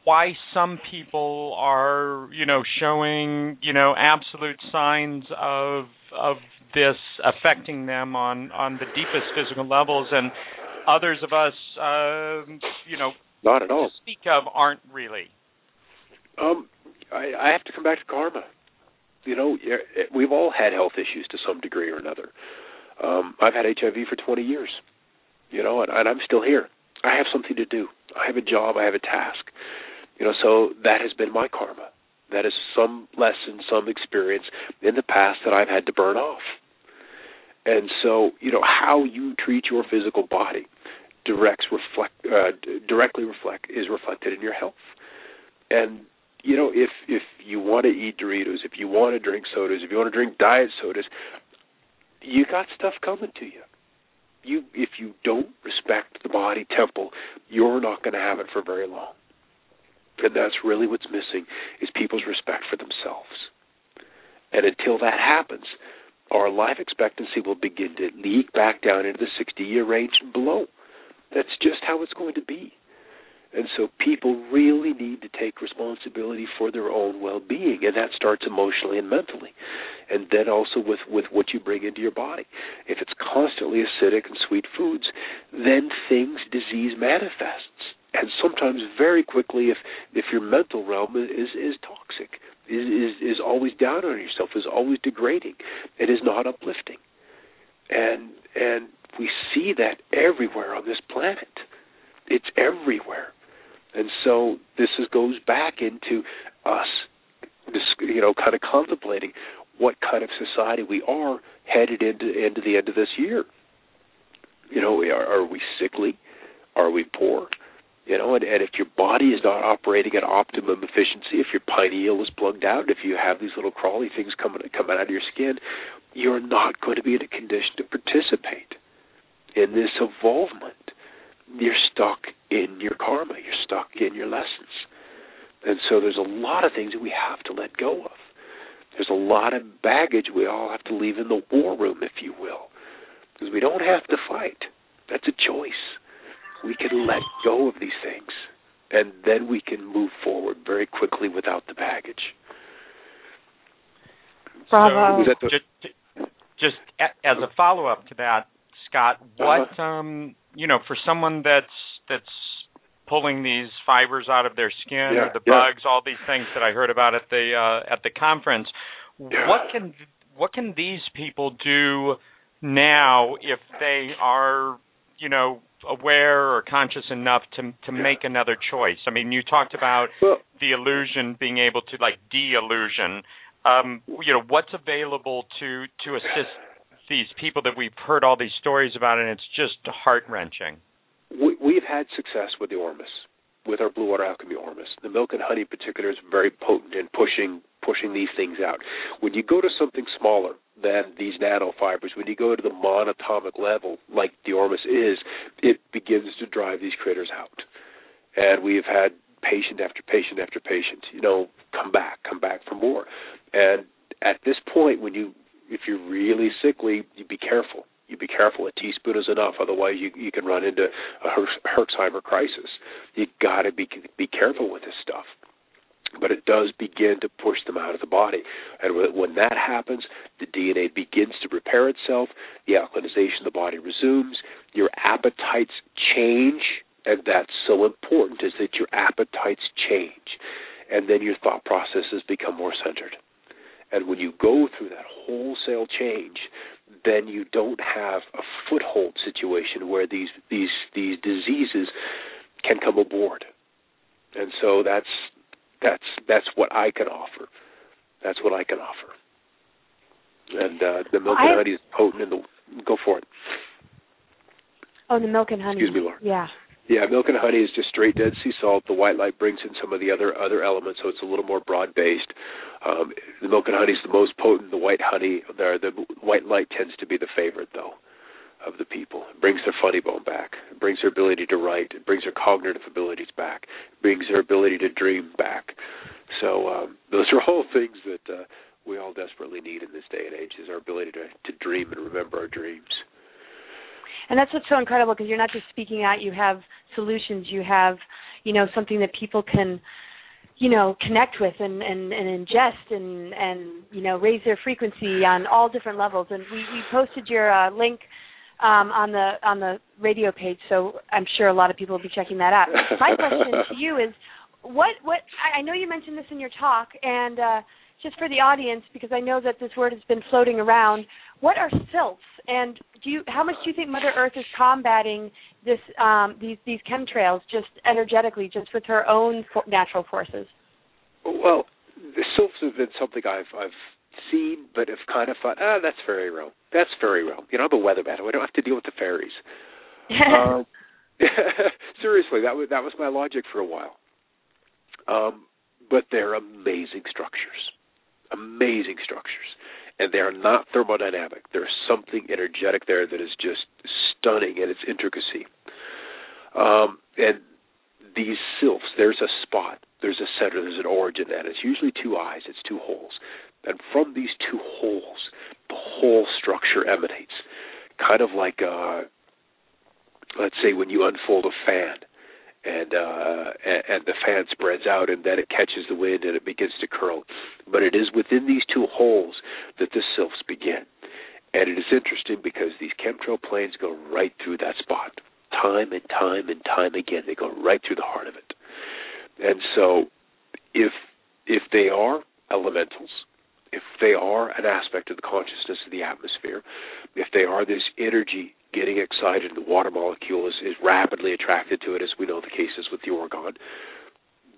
why some people are you know showing you know absolute signs of of this affecting them on on the deepest physical levels and others of us uh, you know not at all. speak of aren't really? Um i i have to come back to karma. You know we've all had health issues to some degree or another. Um i've had hiv for 20 years you know and, and i'm still here. I have something to do. I have a job. I have a task. You know, so that has been my karma. That is some lesson, some experience in the past that I've had to burn off. And so, you know, how you treat your physical body directs reflect uh, directly reflect is reflected in your health. And you know, if if you want to eat Doritos, if you want to drink sodas, if you want to drink diet sodas, you got stuff coming to you. You if you don't respect the body temple, you're not going to have it for very long. And that's really what's missing is people's respect for themselves. And until that happens, our life expectancy will begin to leak back down into the 60 year range and below. That's just how it's going to be. And so people really need to take responsibility for their own well being, and that starts emotionally and mentally. And then also with, with what you bring into your body. If it's constantly acidic and sweet foods, then things, disease manifests. And sometimes very quickly if if your mental realm is is toxic, is is, is always down on yourself, is always degrading, it is not uplifting. And and we see that everywhere on this planet. It's everywhere. And so this is, goes back into us, you know, kind of contemplating what kind of society we are headed into into the end of this year. You know, are, are we sickly? Are we poor? You know, and, and if your body is not operating at optimum efficiency, if your pineal is plugged out, if you have these little crawly things coming coming out of your skin, you're not going to be in a condition to participate in this evolvement. You're stuck in your karma. You're stuck in your lessons. And so there's a lot of things that we have to let go of. There's a lot of baggage we all have to leave in the war room, if you will. Because we don't have to fight. That's a choice. We can let go of these things. And then we can move forward very quickly without the baggage. Bravo. So, the, just, just as a follow up to that, Scott, what uh-huh. um, you know, for someone that's that's pulling these fibers out of their skin yeah, or the yeah. bugs, all these things that I heard about at the uh, at the conference. Yeah. What can what can these people do now if they are, you know, aware or conscious enough to to make another choice? I mean, you talked about well, the illusion being able to like de-illusion. Um, you know, what's available to to assist these people that we've heard all these stories about, and it's just heart wrenching. We, we've had success with the Ormus, with our Blue Water Alchemy Ormus. The milk and honey, in particular, is very potent in pushing pushing these things out. When you go to something smaller than these nanofibers, when you go to the monatomic level, like the Ormus is, it begins to drive these critters out. And we've had patient after patient after patient, you know, come back, come back for more. And at this point, when you if you're really sickly, you be careful. You be careful. A teaspoon is enough. Otherwise, you you can run into a Herxheimer crisis. You got to be be careful with this stuff. But it does begin to push them out of the body, and when that happens, the DNA begins to repair itself. The alkalinization of the body resumes. Your appetites change, and that's so important. Is that your appetites change, and then your thought processes become more centered. And when you go through that wholesale change, then you don't have a foothold situation where these these these diseases can come aboard. And so that's that's that's what I can offer. That's what I can offer. And uh, the milk and honey is potent in the go for it. Oh, the milk and honey. Excuse me, Laura. Yeah. Yeah, milk and honey is just straight Dead Sea salt. The white light brings in some of the other other elements, so it's a little more broad based. Um, the milk and honey is the most potent. The white honey, the, the white light tends to be the favorite, though, of the people. It brings their funny bone back. It brings their ability to write. It brings their cognitive abilities back. It brings their ability to dream back. So um, those are all things that uh, we all desperately need in this day and age: is our ability to to dream and remember our dreams and that's what's so incredible because you're not just speaking out you have solutions you have you know something that people can you know connect with and and, and ingest and and you know raise their frequency on all different levels. And we we posted your uh, link um, on the on the radio page so i'm sure a lot of people will be checking that out. My question to you is what what i know you mentioned this in your talk and uh just for the audience because i know that this word has been floating around what are sylphs and do you how much do you think Mother Earth is combating this um, these these chemtrails just energetically, just with her own for- natural forces? Well, the sylphs have been something I've I've seen, but have kind of thought, ah, that's very real. That's fairy realm. You know, I'm a weatherman. I don't have to deal with the fairies. um, seriously, that was that was my logic for a while. Um, but they're amazing structures, amazing structures, and they are not thermodynamic. There's something energetic there that is just stunning in its intricacy. Um, and these sylphs, there's a spot, there's a center, there's an origin that it's usually two eyes, it's two holes. And from these two holes, the whole structure emanates. Kind of like, uh, let's say, when you unfold a fan, and uh, and, and the fan spreads out, and then it catches the wind and it begins to curl. But it is within these two holes that the sylphs begin. And it is interesting because these chemtrail planes go right through that spot time and time and time again. They go right through the heart of it. And so, if if they are elementals, if they are an aspect of the consciousness of the atmosphere, if they are this energy getting excited, the water molecule is, is rapidly attracted to it, as we know the case is with the orgone,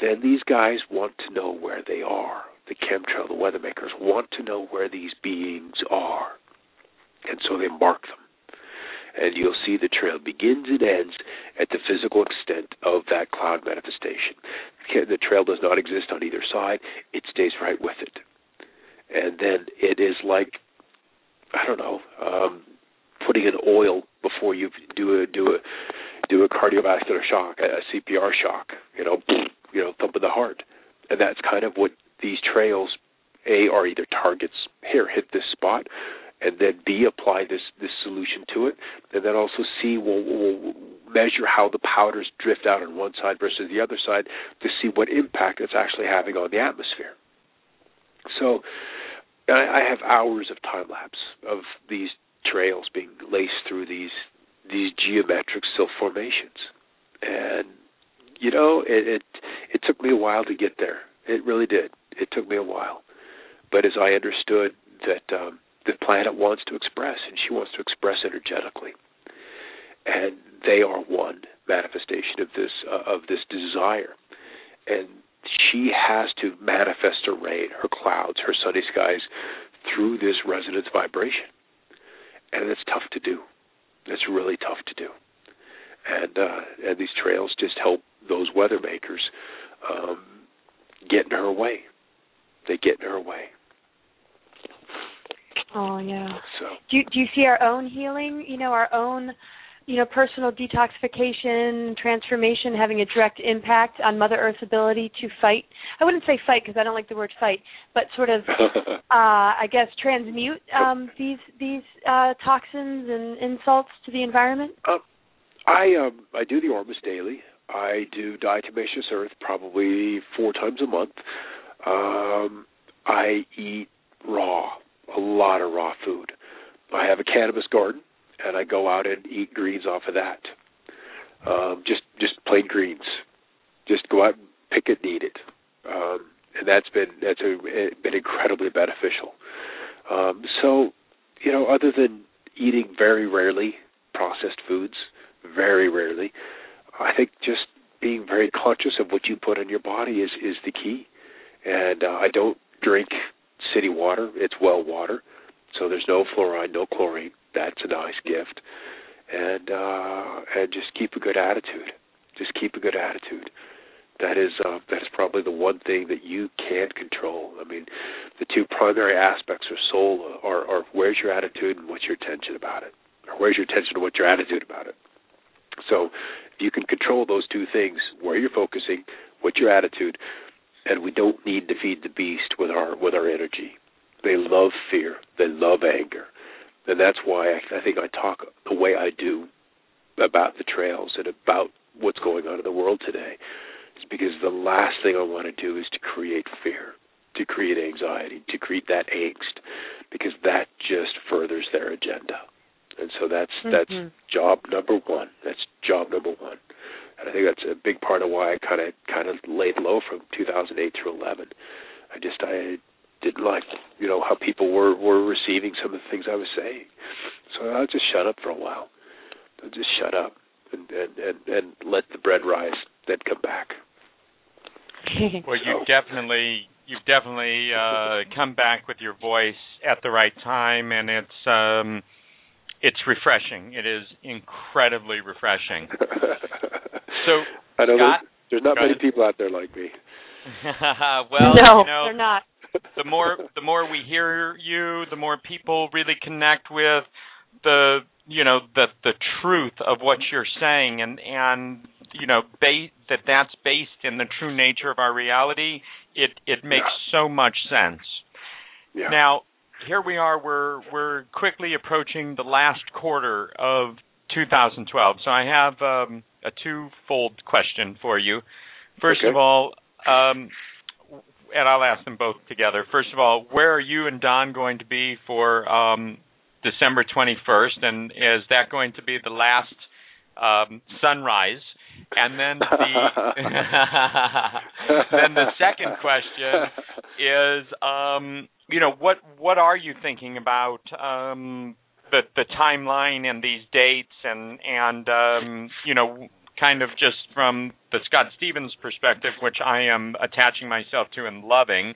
then these guys want to know where they are. The chemtrail, the weather makers want to know where these beings are. And so they mark them and you'll see the trail begins and ends at the physical extent of that cloud manifestation. The trail does not exist on either side, it stays right with it. And then it is like, I don't know, um, putting an oil before you do a do a do a cardiovascular shock, a CPR shock, you know, you know, thump of the heart. And that's kind of what these trails a are either targets here hit this spot and then B apply this this solution to it, and then also C will will measure how the powders drift out on one side versus the other side to see what impact it's actually having on the atmosphere. So I have hours of time lapse of these trails being laced through these these geometric sylph formations, and you know it, it it took me a while to get there. It really did. It took me a while, but as I understood that um, the planet wants to express, and she wants to express energetically. And they are one manifestation of this uh, of this desire, and she has to manifest her rain, her clouds, her sunny skies through this resonance vibration, and it's tough to do. It's really tough to do, and uh, and these trails just help those weather makers um, get in her way. They get in her way. Oh yeah. So do you, do you see our own healing? You know, our own, you know, personal detoxification, transformation having a direct impact on Mother Earth's ability to fight. I wouldn't say fight because I don't like the word fight, but sort of, uh, I guess, transmute um, these these uh, toxins and insults to the environment. Um, I um I do the Ormus daily. I do diatomaceous earth probably four times a month. Um, I eat raw a lot of raw food. I have a cannabis garden, and I go out and eat greens off of that. Um, just just plain greens. Just go out and pick it and eat it. Um, and that's been that's a, been incredibly beneficial. Um, so, you know, other than eating very rarely processed foods, very rarely, I think just being very conscious of what you put in your body is is the key. And uh, I don't drink city water. It's well water, so there's no fluoride, no chlorine. That's a nice gift, and uh, and just keep a good attitude. Just keep a good attitude. That is uh, that is probably the one thing that you can't control. I mean, the two primary aspects of soul are, are where's your attitude and what's your attention about it, or where's your attention and what's your attitude about it. So, if you can control those two things, where you're focusing, what's your attitude, and we don't need to feed the beast with our with our energy. They love fear. They love anger, and that's why I, I think I talk the way I do about the trails and about what's going on in the world today. Is because the last thing I want to do is to create fear, to create anxiety, to create that angst, because that just furthers their agenda. And so that's mm-hmm. that's job number one. That's job number one and I think that's a big part of why I kind of kind of laid low from 2008 through 11. I just I didn't like you know how people were were receiving some of the things I was saying, so I just shut up for a while. I just shut up and and and, and let the bread rise, then come back. well, you definitely you've definitely uh, come back with your voice at the right time, and it's um, it's refreshing. It is incredibly refreshing. so, I know Scott, there's, there's not many ahead. people out there like me. well, no, you know, they're not. The more the more we hear you, the more people really connect with the you know the the truth of what you're saying, and and you know ba- that that's based in the true nature of our reality. It it makes so much sense. Yeah. Now, here we are. We're we're quickly approaching the last quarter of 2012. So I have um, a twofold question for you. First Okay. of all, um, and I'll ask them both together. First of all, where are you and Don going to be for um, December 21st, and is that going to be the last um, sunrise? And then the then the second question is, um, you know, what what are you thinking about um, the the timeline and these dates and and um, you know, kind of just from the Scott Stevens perspective, which I am attaching myself to and loving.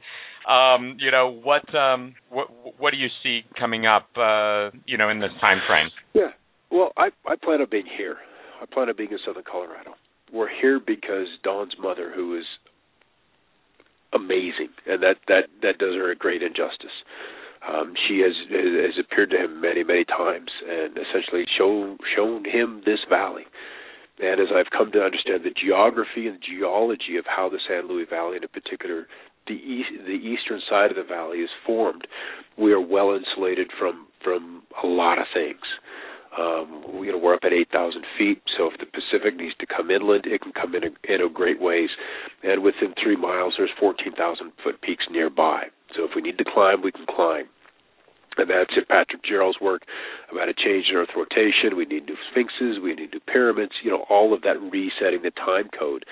Um, you know, what um, what what do you see coming up? Uh, you know, in this time frame. Yeah. Well, I I plan on being here. I plan on being in Southern Colorado. We're here because Don's mother, who is amazing, and that that that does her a great injustice. Um, she has has appeared to him many many times and essentially shown shown him this valley. And as I've come to understand the geography and geology of how the San Luis Valley, and in particular the east, the eastern side of the valley, is formed, we are well insulated from from a lot of things. Um, we, you know, we're up at 8,000 feet, so if the Pacific needs to come inland, it can come in a, in a great ways. And within three miles, there's 14,000 foot peaks nearby. So if we need to climb, we can climb. And that's in Patrick Geryl's work about a change in Earth rotation. We need new sphinxes, we need new pyramids, you know, all of that resetting the time code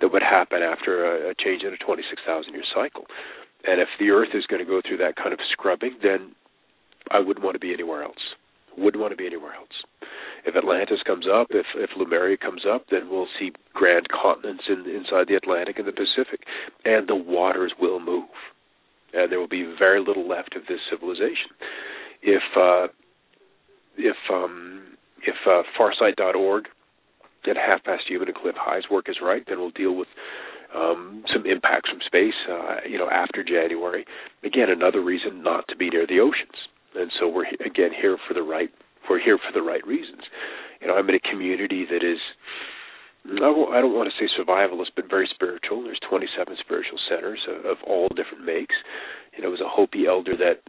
that would happen after a, a change in a 26,000 year cycle. And if the Earth is going to go through that kind of scrubbing, then I wouldn't want to be anywhere else. Wouldn't want to be anywhere else. If Atlantis comes up, if if Lemuria comes up, then we'll see grand continents in, inside the Atlantic and the Pacific, and the waters will move, and there will be very little left of this civilization. If uh, if um, if uh, Farsight.org at half past human and Cliff High's work is right, then we'll deal with um, some impacts from space, uh, you know, after January. Again, another reason not to be near the oceans and so we're again here for the right we're here for the right reasons. You know, I'm in a community that is I I don't want to say survivalist, but very spiritual. There's 27 spiritual centers of, of all different makes. Know, it was a Hopi elder that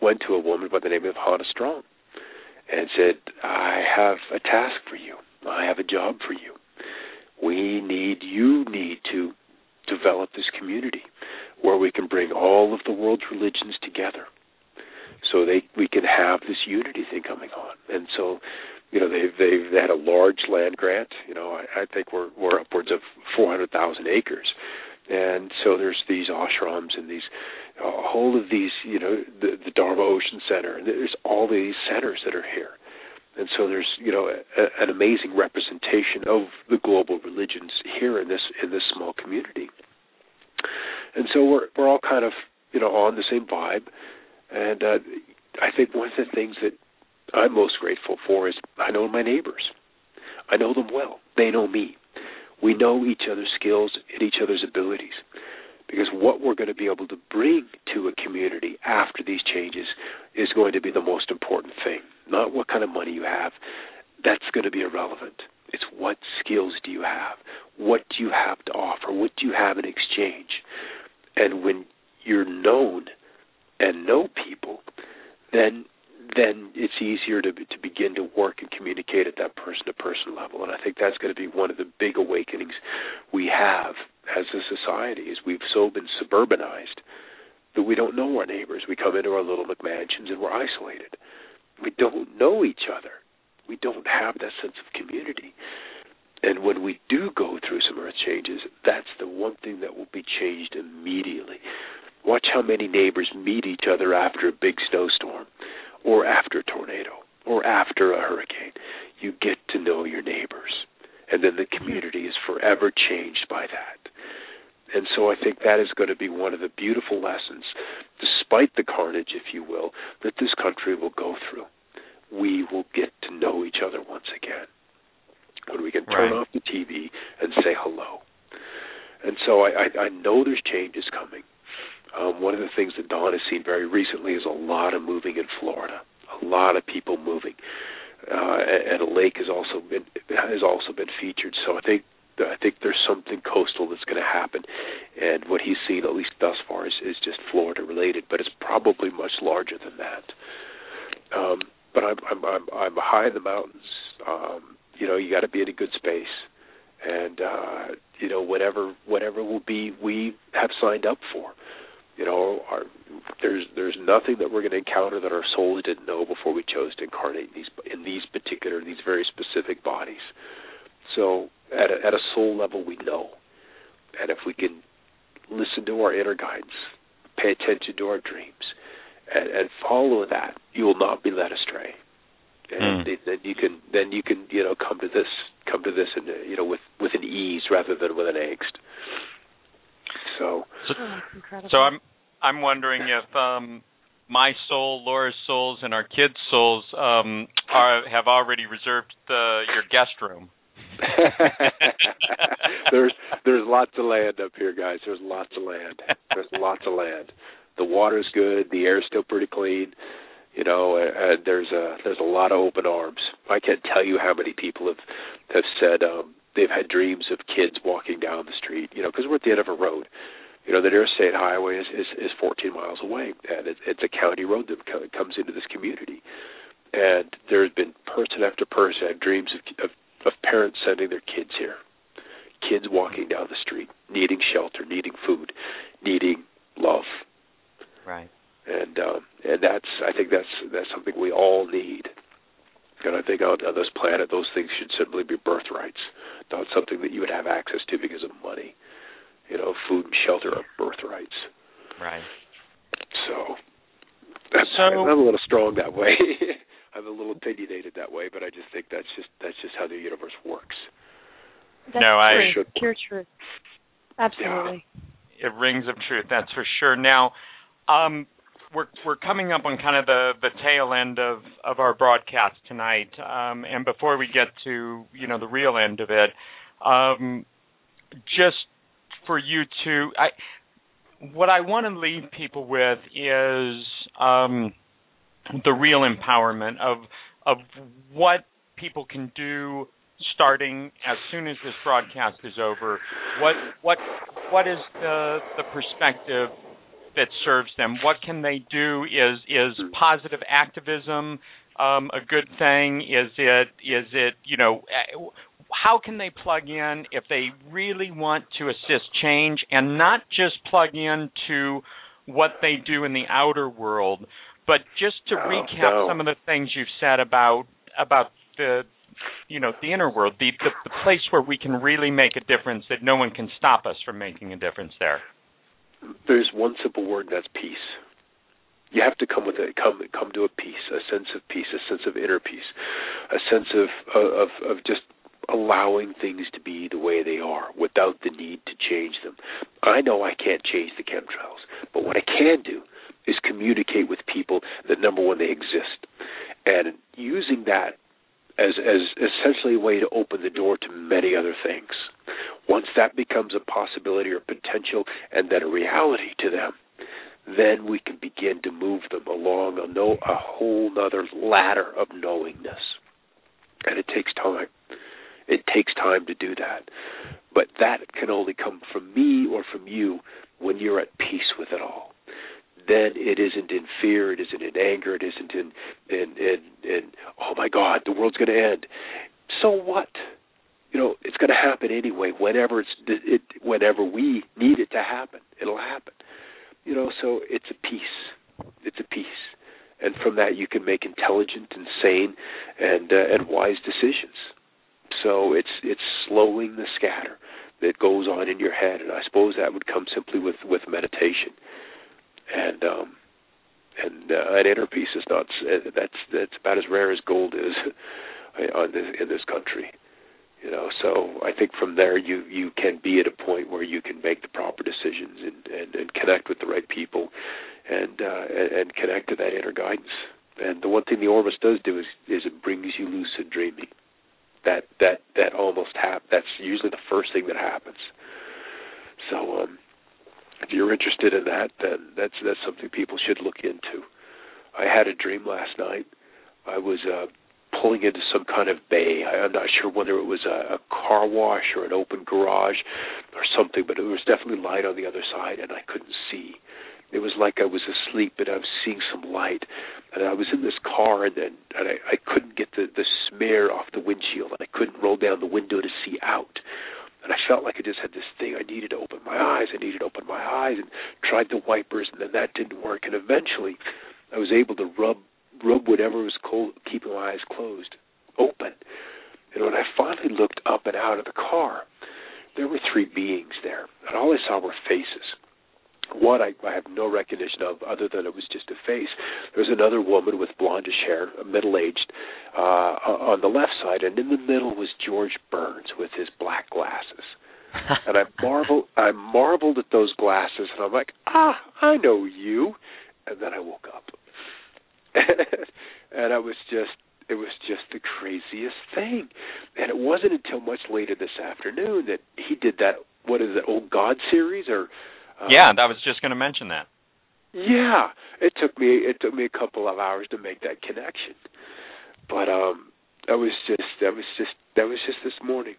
went to a woman by the name of Hanne Strong and said, "I have a task for you. I have a job for you. We need you need to develop this community where we can bring all of the world's religions together." so they we can have this unity thing coming on. And so, you know, they've they've had a large land grant. You know, I, I think we're we're upwards of four hundred thousand acres, and so there's these ashrams and these a whole of these, you know, the the Dharma Ocean Center, and there's all these centers that are here. And so there's, you know, a, an amazing representation of the global religions here in this in this small community. And so we're we're all kind of, you know, on the same vibe and uh, I think one of the things that I'm most grateful for is I know my neighbors. I know them well. They know me. We know each other's skills and each other's abilities. Because what we're going to be able to bring to a community after these changes is going to be the most important thing. Not what kind of money you have. That's going to be irrelevant. It's what skills do you have? What do you have to offer? What do you have in exchange? And when you're known and know people, then then it's easier to to begin to work and communicate at that person to person level. And I think that's going to be one of the big awakenings we have as a society is we've so been suburbanized that we don't know our neighbors. We come into our little McMansions and we're isolated. We don't know each other. We don't have that sense of community. And when we do go through some earth changes, that's the one thing that will be changed immediately. Watch how many neighbors meet each other after a big snowstorm, or after a tornado, or after a hurricane. You get to know your neighbors, and then the community is forever changed by that. And so I think that is going to be one of the beautiful lessons, despite the carnage, if you will, that this country will go through. We will get to know each other once again when we can turn right. off the TV and say hello. And so I, I, I know there's changes coming. Um, one of the things that Don has seen very recently is a lot of moving in Florida, a lot of people moving, uh, and a lake has also been has also been featured. So I think I think there's something coastal that's going to happen, and what he's seen at least thus far is, is just Florida related, but it's probably much larger than that. Um, but I'm I'm I'm, I'm high in the mountains. Um, you know, you got to be in a good space, and uh, you know whatever whatever will be, we have signed up for. You know, our, there's there's nothing that we're going to encounter that our souls didn't know before we chose to incarnate in these in these particular these very specific bodies. So at a, at a soul level, we know, and if we can listen to our inner guidance, pay attention to our dreams, and, and follow that, you will not be led astray. And Mm. then you can then you can you know come to this come to this in you know with with an ease rather than with an angst. So So, Oh, that's incredible. so I'm I'm wondering if um, my soul, Laura's souls, and our kids' souls um, are have already reserved the your guest room. there's there's lots of land up here, guys. There's lots of land. There's lots of land. The water's good. The air's still pretty clean. You know, and, and there's a there's a lot of open arms. I can't tell you how many people have have said um, they've had dreams of kids walking down the street. You know, because we're at the end of a road. You know, the interstate highway is is, is 14 miles away, and it, it's a county road that co- comes into this community. And there's been person after person had dreams of, of of parents sending their kids here, kids walking down the street, needing shelter, needing food, needing love, Right. and um, and that's I think that's that's something we all need. And I think on, on this planet, those things should simply be birthrights, not something that you would have access to because of money. You know, food and shelter are birthrights. Right. So, that's, So- I'm a little strong that way. I'm a little opinionated that way, but I just think that's just that's just how the universe works. That's No, I- true. pure truth. Absolutely. It rings of truth, that's for sure. Now, um, we're we're coming up on kind of the the tail end of of our broadcast tonight, um, and before we get to you know the real end of it, um, just for you to, I what I want to leave people with is um, the real empowerment of of what people can do starting as soon as this broadcast is over. What what what is the the perspective that serves them? What can they do? Is is positive activism um, a good thing? Is it is it you know eh, how can they plug in if they really want to assist change and not just plug in to what they do in the outer world, but just to Oh, recap no. some of the things you've said about about the you know the inner world, the, the the place where we can really make a difference that no one can stop us from making a difference there. There's one simple word, and that's peace. You have to come with it. Come come to a peace, a sense of peace, a sense of inner peace, a sense of of of just allowing things to be the way they are without the need to change them. I know I can't change the chemtrails, but what I can do is communicate with people that number one they exist, and using that as as essentially a way to open the door to many other things. Once that becomes a possibility or potential and then a reality to them, then we can begin to move them along a no a whole other ladder of knowingness. And it takes time. It takes time to do that. But that can only come from me or from you when you're at peace with it all. Then it isn't in fear, it isn't in anger, it isn't in in in, in oh my God, the world's going to end. So what? You know, it's going to happen anyway. Whenever it's it, whenever we need it to happen, it'll happen. You know, so it's a peace. It's a peace, and from that you can make intelligent and sane and uh, and wise decisions. So it's it's slowing the scatter that goes on in your head, and I suppose that would come simply with with meditation, and um, and uh, an inner peace is not that's that's about as rare as gold is on this, in this country. You know, so I think from there you you can be at a point where you can make the proper decisions and and, and connect with the right people, and uh, and, connect to that inner guidance. And the one thing the Ormus does do is is it brings you lucid dreaming. That that that almost hap- That's usually the first thing that happens. So um, if you're interested in that, then that's that's something people should look into. I had a dream last night. I was uh, pulling into some kind of bay. I'm not sure whether it was a, a car wash or an open garage or something, but there was definitely light on the other side, and I couldn't see. It was like I was asleep, but I was seeing some light, and I was in this car, and then and I, I couldn't get the the smear off the windshield, I couldn't roll down the window to see out. And I felt like I just had this thing. I needed to open my eyes. I needed to open my eyes, and tried the wipers, and then that didn't work. And eventually, I was able to rub rub whatever was cold, keeping my eyes closed, open. And when I finally looked up and out of the car, there were three beings there, and all I saw were faces. One I, I have no recognition of, other than it was just a face. There was another woman with blondish hair, a middle-aged, uh, on the left side, and in the middle was George Burns with his black glasses. and I marveled, I marveled at those glasses, and I'm like, ah, I know you. And then I woke up. and I was just it was just the craziest thing. And it wasn't until much later this afternoon that he did that what is it, old God series or uh, Yeah, I was just gonna mention that. Yeah. It took me it took me a couple of hours to make that connection. But um that was just that was just that was just this morning.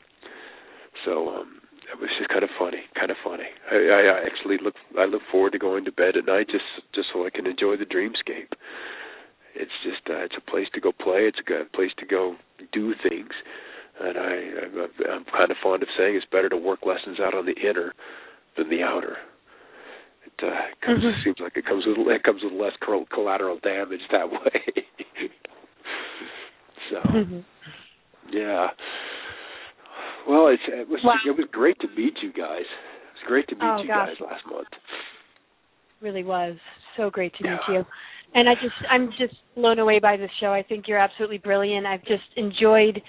So um it was just kind of funny, kind of funny. I, I actually look I look forward to going to bed at night just just so I can enjoy the dreamscape it's just uh, it's a place to go play. It's a good place to go do things, and I I'm, I'm kind of fond of saying it's better to work lessons out on the inner than the outer. It uh, comes, mm-hmm. seems like it comes with it comes with less collateral damage that way. so, mm-hmm. yeah. Well, it's, it was wow. it was great to meet you guys. It was great to meet oh, you gosh. guys last month. Really was so great to yeah. meet you and I just I'm just blown away by this show. I think you're absolutely brilliant. I've just enjoyed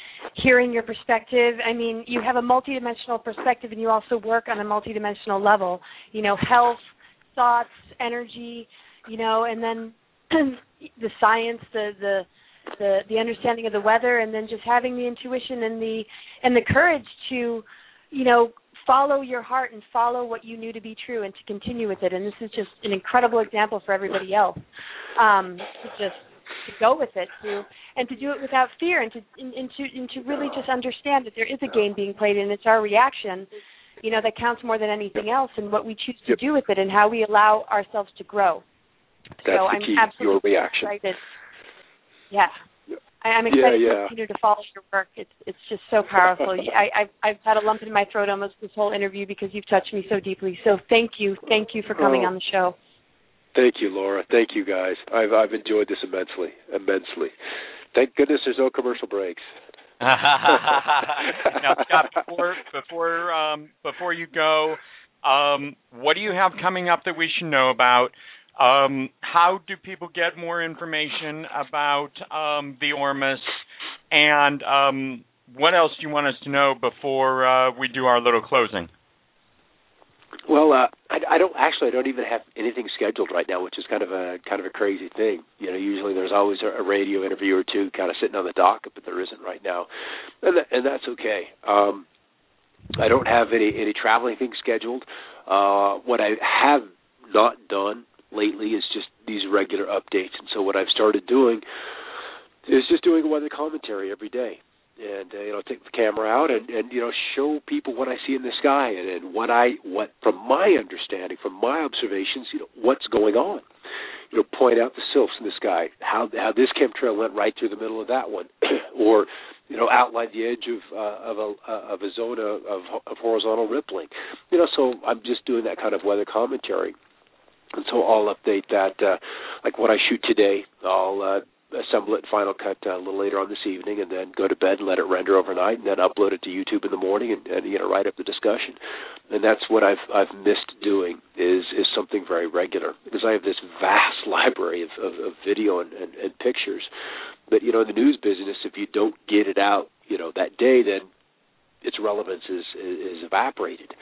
hearing your perspective. I mean, you have a multidimensional perspective and you also work on a multidimensional level. You know, health, thoughts, energy, you know, and then the science, the the the the understanding of the weather and then just having the intuition and the and the courage to you know follow your heart and follow what you knew to be true and to continue with it. And this is just an incredible example for everybody else um, to just to go with it to and to do it without fear and to and, and to and to really just understand that there is a game being played and it's our reaction you know that counts more than anything else and what we choose to do with it and how we allow ourselves to grow That's so i'm key, absolutely your reaction. excited yeah I'm excited yeah, yeah. to continue to follow your work. It's it's just so powerful. I, I've I've had a lump in my throat almost this whole interview because you've touched me so deeply. So thank you, thank you for coming oh. on the show. Thank you, Laura. Thank you, guys. I've I've enjoyed this immensely, immensely. Thank goodness there's no commercial breaks. now, Scott, before before um, before you go, um, what do you have coming up that we should know about? Um, how do people get more information about um, the Ormus? And um, what else do you want us to know before uh, we do our little closing? Well, uh, I, I don't actually. I don't even have anything scheduled right now, which is kind of a kind of a crazy thing. You know, usually there's always a, a radio interview or two kind of sitting on the docket, but there isn't right now, and that, and that's okay. Um, I don't have any any traveling things scheduled. Uh, what I have not done lately is just these regular updates. And so what I've started doing is just doing weather commentary every day. And uh, you know, take the camera out and and you know show people what I see in the sky and, and what I what from my understanding, from my observations, you know what's going on. You know, point out the sylphs in the sky, how how this chemtrail went right through the middle of that one, or you know, outline the edge of uh, of a uh, of a zone of, of horizontal rippling. You know, so I'm just doing that kind of weather commentary and so I'll update that. Uh, like what I shoot today, I'll uh, assemble it in Final Cut uh, a little later on this evening, and then go to bed and let it render overnight, and then upload it to YouTube in the morning, and, and you know write up the discussion. And that's what I've I've missed doing is is something very regular because I have this vast library of, of, of video and, and, and pictures. But you know, in the news business, if you don't get it out, you know that day, then its relevance is, is evaporated,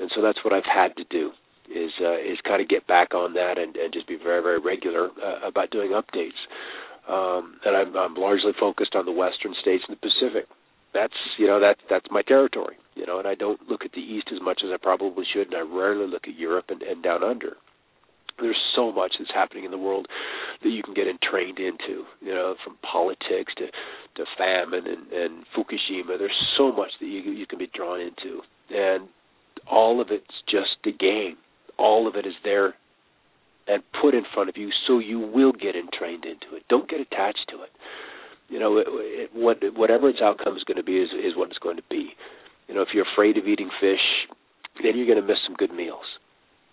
and so that's what I've had to do is uh, is kind of get back on that and, and just be very very regular uh, about doing updates. Um, and I'm, I'm largely focused on the western states and the Pacific. That's you know that that's my territory. You know, and I don't look at the east as much as I probably should, and I rarely look at Europe and, and down under there's so much that's happening in the world that you can get entrained into you know from politics to to famine and and fukushima there's so much that you you can be drawn into and all of it's just a game all of it is there and put in front of you so you will get entrained into it. Don't get attached to it. You know it, it, what whatever its outcome is going to be is is what it's going to be. You know if you're afraid of eating fish then you're going to miss some good meals.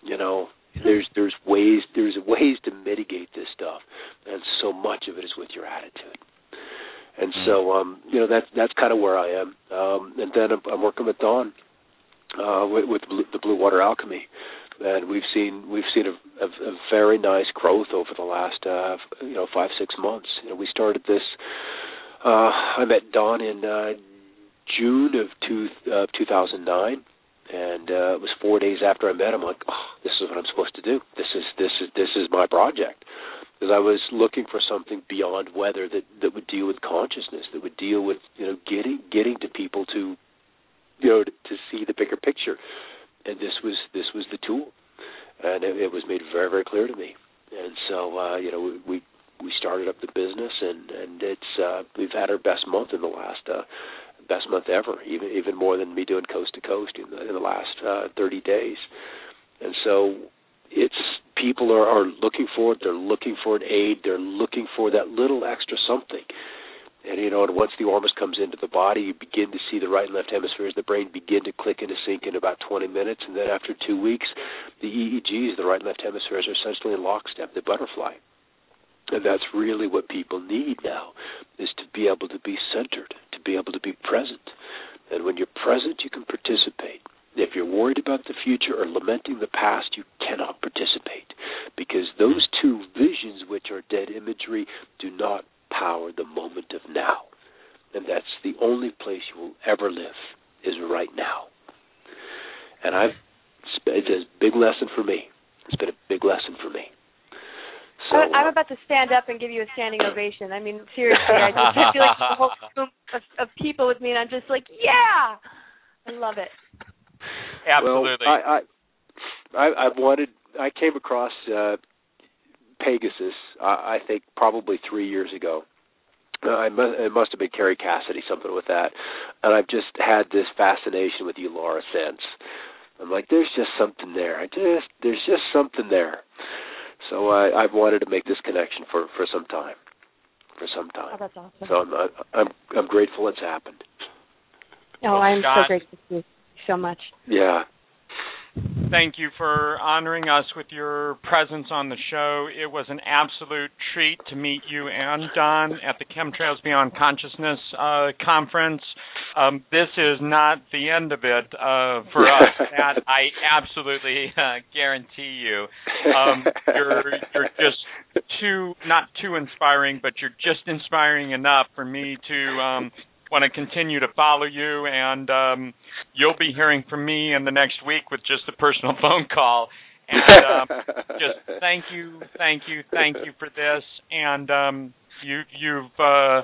You know there's there's ways there's ways to mitigate this stuff and so much of it is with your attitude. And so mm-hmm. um you know that's that's kind of where i am. Um and then i'm, I'm working with don uh with, with the blue water alchemy and we've seen we've seen a, a, a very nice growth over the last uh you know five six months you know we started this uh i met don in uh june of two uh, 2009 and uh, it was four days after I met him. Like, oh, this is what I'm supposed to do. This is this is this is my project. Because I was looking for something beyond weather that that would deal with consciousness, that would deal with you know getting getting to people to you know to, to see the bigger picture. And this was this was the tool, and it, it was made very very clear to me. And so uh, you know we we started up the business, and and it's uh, we've had our best month in the last uh, best month ever, even even more than me doing coast to coast in the in the last uh, 30 days. And so it's people are, are looking for it. They're looking for an aid. They're looking for that little extra something. And you know, and once the Ormus comes into the body, you begin to see the right and left hemispheres. of The brain begin to click into sync in about 20 minutes, and then after two weeks, the EEGs, the right and left hemispheres, are essentially in lockstep. The butterfly. And that's really what people need now, is to be able to be centered, to be able to be present. And when you're present, you can participate. If you're worried about the future or lamenting the past, you cannot participate because those two visions, which are dead imagery, do not power the moment of now. And that's the only place you will ever live is right now. And I've it's a big lesson for me. It's been a big lesson for me. So, I'm about to stand up and give you a standing ovation. I mean, seriously, I just feel like the whole room of, of people with me, and I'm just like, yeah, I love it. Absolutely. Well, I, I, I, I wanted. I came across uh, Pegasus. I, I think probably three years ago. Uh, I must, it must have been Kerry Cassidy, something with that. And I've just had this fascination with you, Laura, since. I'm like, there's just something there. I just, there's just something there. So I, I've wanted to make this connection for for some time, for some time. Oh, that's awesome. So I'm I'm I'm grateful it's happened. Oh, well, I'm Scott, so grateful to you so much. Yeah, Thank you for honoring us with your presence on the show. It was an absolute treat to meet you and Don at the Chemtrails Beyond Consciousness uh, conference. Um, this is not the end of it uh, for us. That I absolutely uh, guarantee you. Um, you're you're just too not too inspiring, but you're just inspiring enough for me to um, want to continue to follow you, and um, you'll be hearing from me in the next week with just a personal phone call. And um, just thank you, thank you, thank you for this. And um, you, you've uh,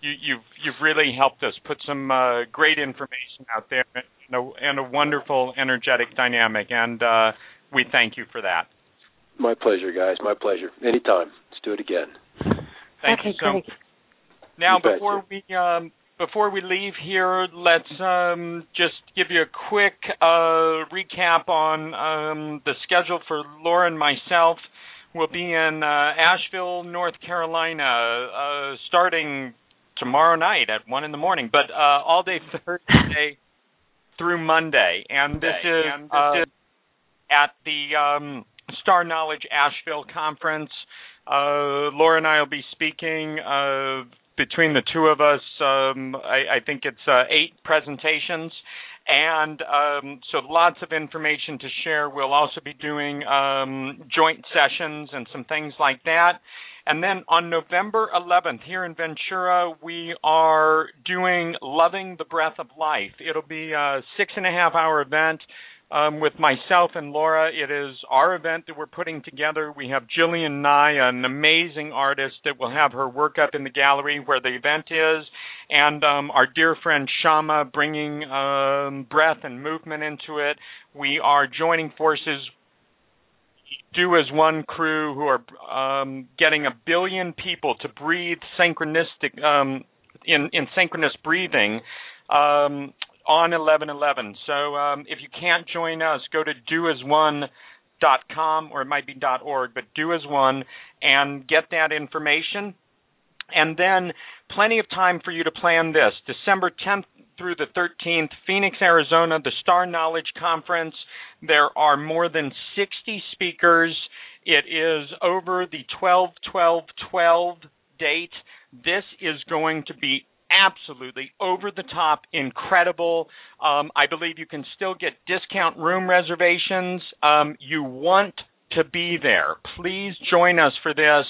you, you've you've really helped us put some uh, great information out there and a, and a wonderful energetic dynamic. And uh, we thank you for that. My pleasure, guys. My pleasure. Anytime. Let's do it again. Thank okay, you so. Great. Now, before we um, before we leave here, let's um, just give you a quick uh, recap on um, the schedule for Laura and myself. We'll be in uh, Asheville, North Carolina, uh, starting tomorrow night at one in the morning, but uh, all day Thursday through Monday, and this is, and this uh, is at the um, Star Knowledge Asheville conference. Uh, Laura and I will be speaking between the two of us, um, I, I, think it's uh, eight presentations. And um, so lots of information to share. We'll also be doing um, joint sessions and some things like that. And then on November 11th, here in Ventura, we are doing Loving the Breath of Life. It'll be a six and a half hour event um, with myself and Laura. It is our event that we're putting together. We have Jillian Nye, an amazing artist that will have her work up in the gallery where the event is, and um, our dear friend Shama bringing um, breath and movement into it. We are joining forces. Do as one crew who are um, getting a billion people to breathe synchronistic um, in in synchronous breathing um, on 1111. So um, if you can't join us, go to doasone.com or it might be .org, but do as one and get that information. And then plenty of time for you to plan this. December 10th through the 13th, Phoenix, Arizona, the Star Knowledge Conference. There are more than 60 speakers. It is over the 12 12 12 date. This is going to be absolutely over the top incredible. Um, I believe you can still get discount room reservations. Um, you want to be there. Please join us for this.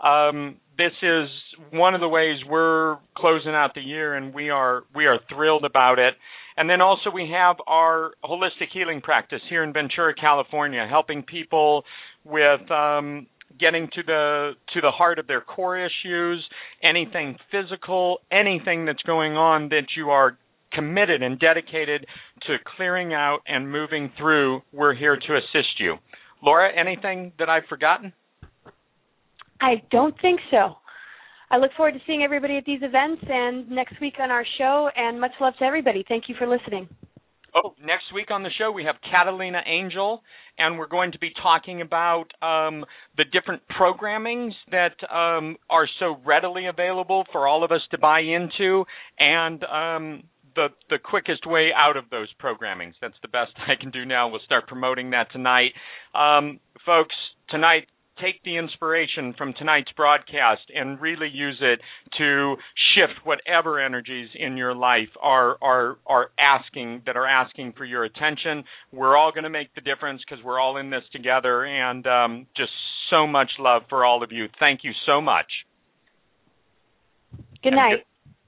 Um, this is one of the ways we're closing out the year, and we are we are thrilled about it. And then also we have our holistic healing practice here in Ventura, California, helping people with um, getting to the to the heart of their core issues, anything physical, anything that's going on that you are committed and dedicated to clearing out and moving through, we're here to assist you. Laura, anything that I've forgotten? I don't think so. I look forward to seeing everybody at these events and next week on our show and much love to everybody. Thank you for listening. Oh, next week on the show we have Catalina Angel, and we're going to be talking about um, the different programmings that um, are so readily available for all of us to buy into, and um, the the quickest way out of those programmings. That's the best I can do now. We'll start promoting that tonight, um, folks. Tonight take the inspiration from tonight's broadcast and really use it to shift whatever energies in your life are are are asking that are asking for your attention. We're all going to make the difference because we're all in this together, and um, just so much love for all of you. Thank you so much. Good night.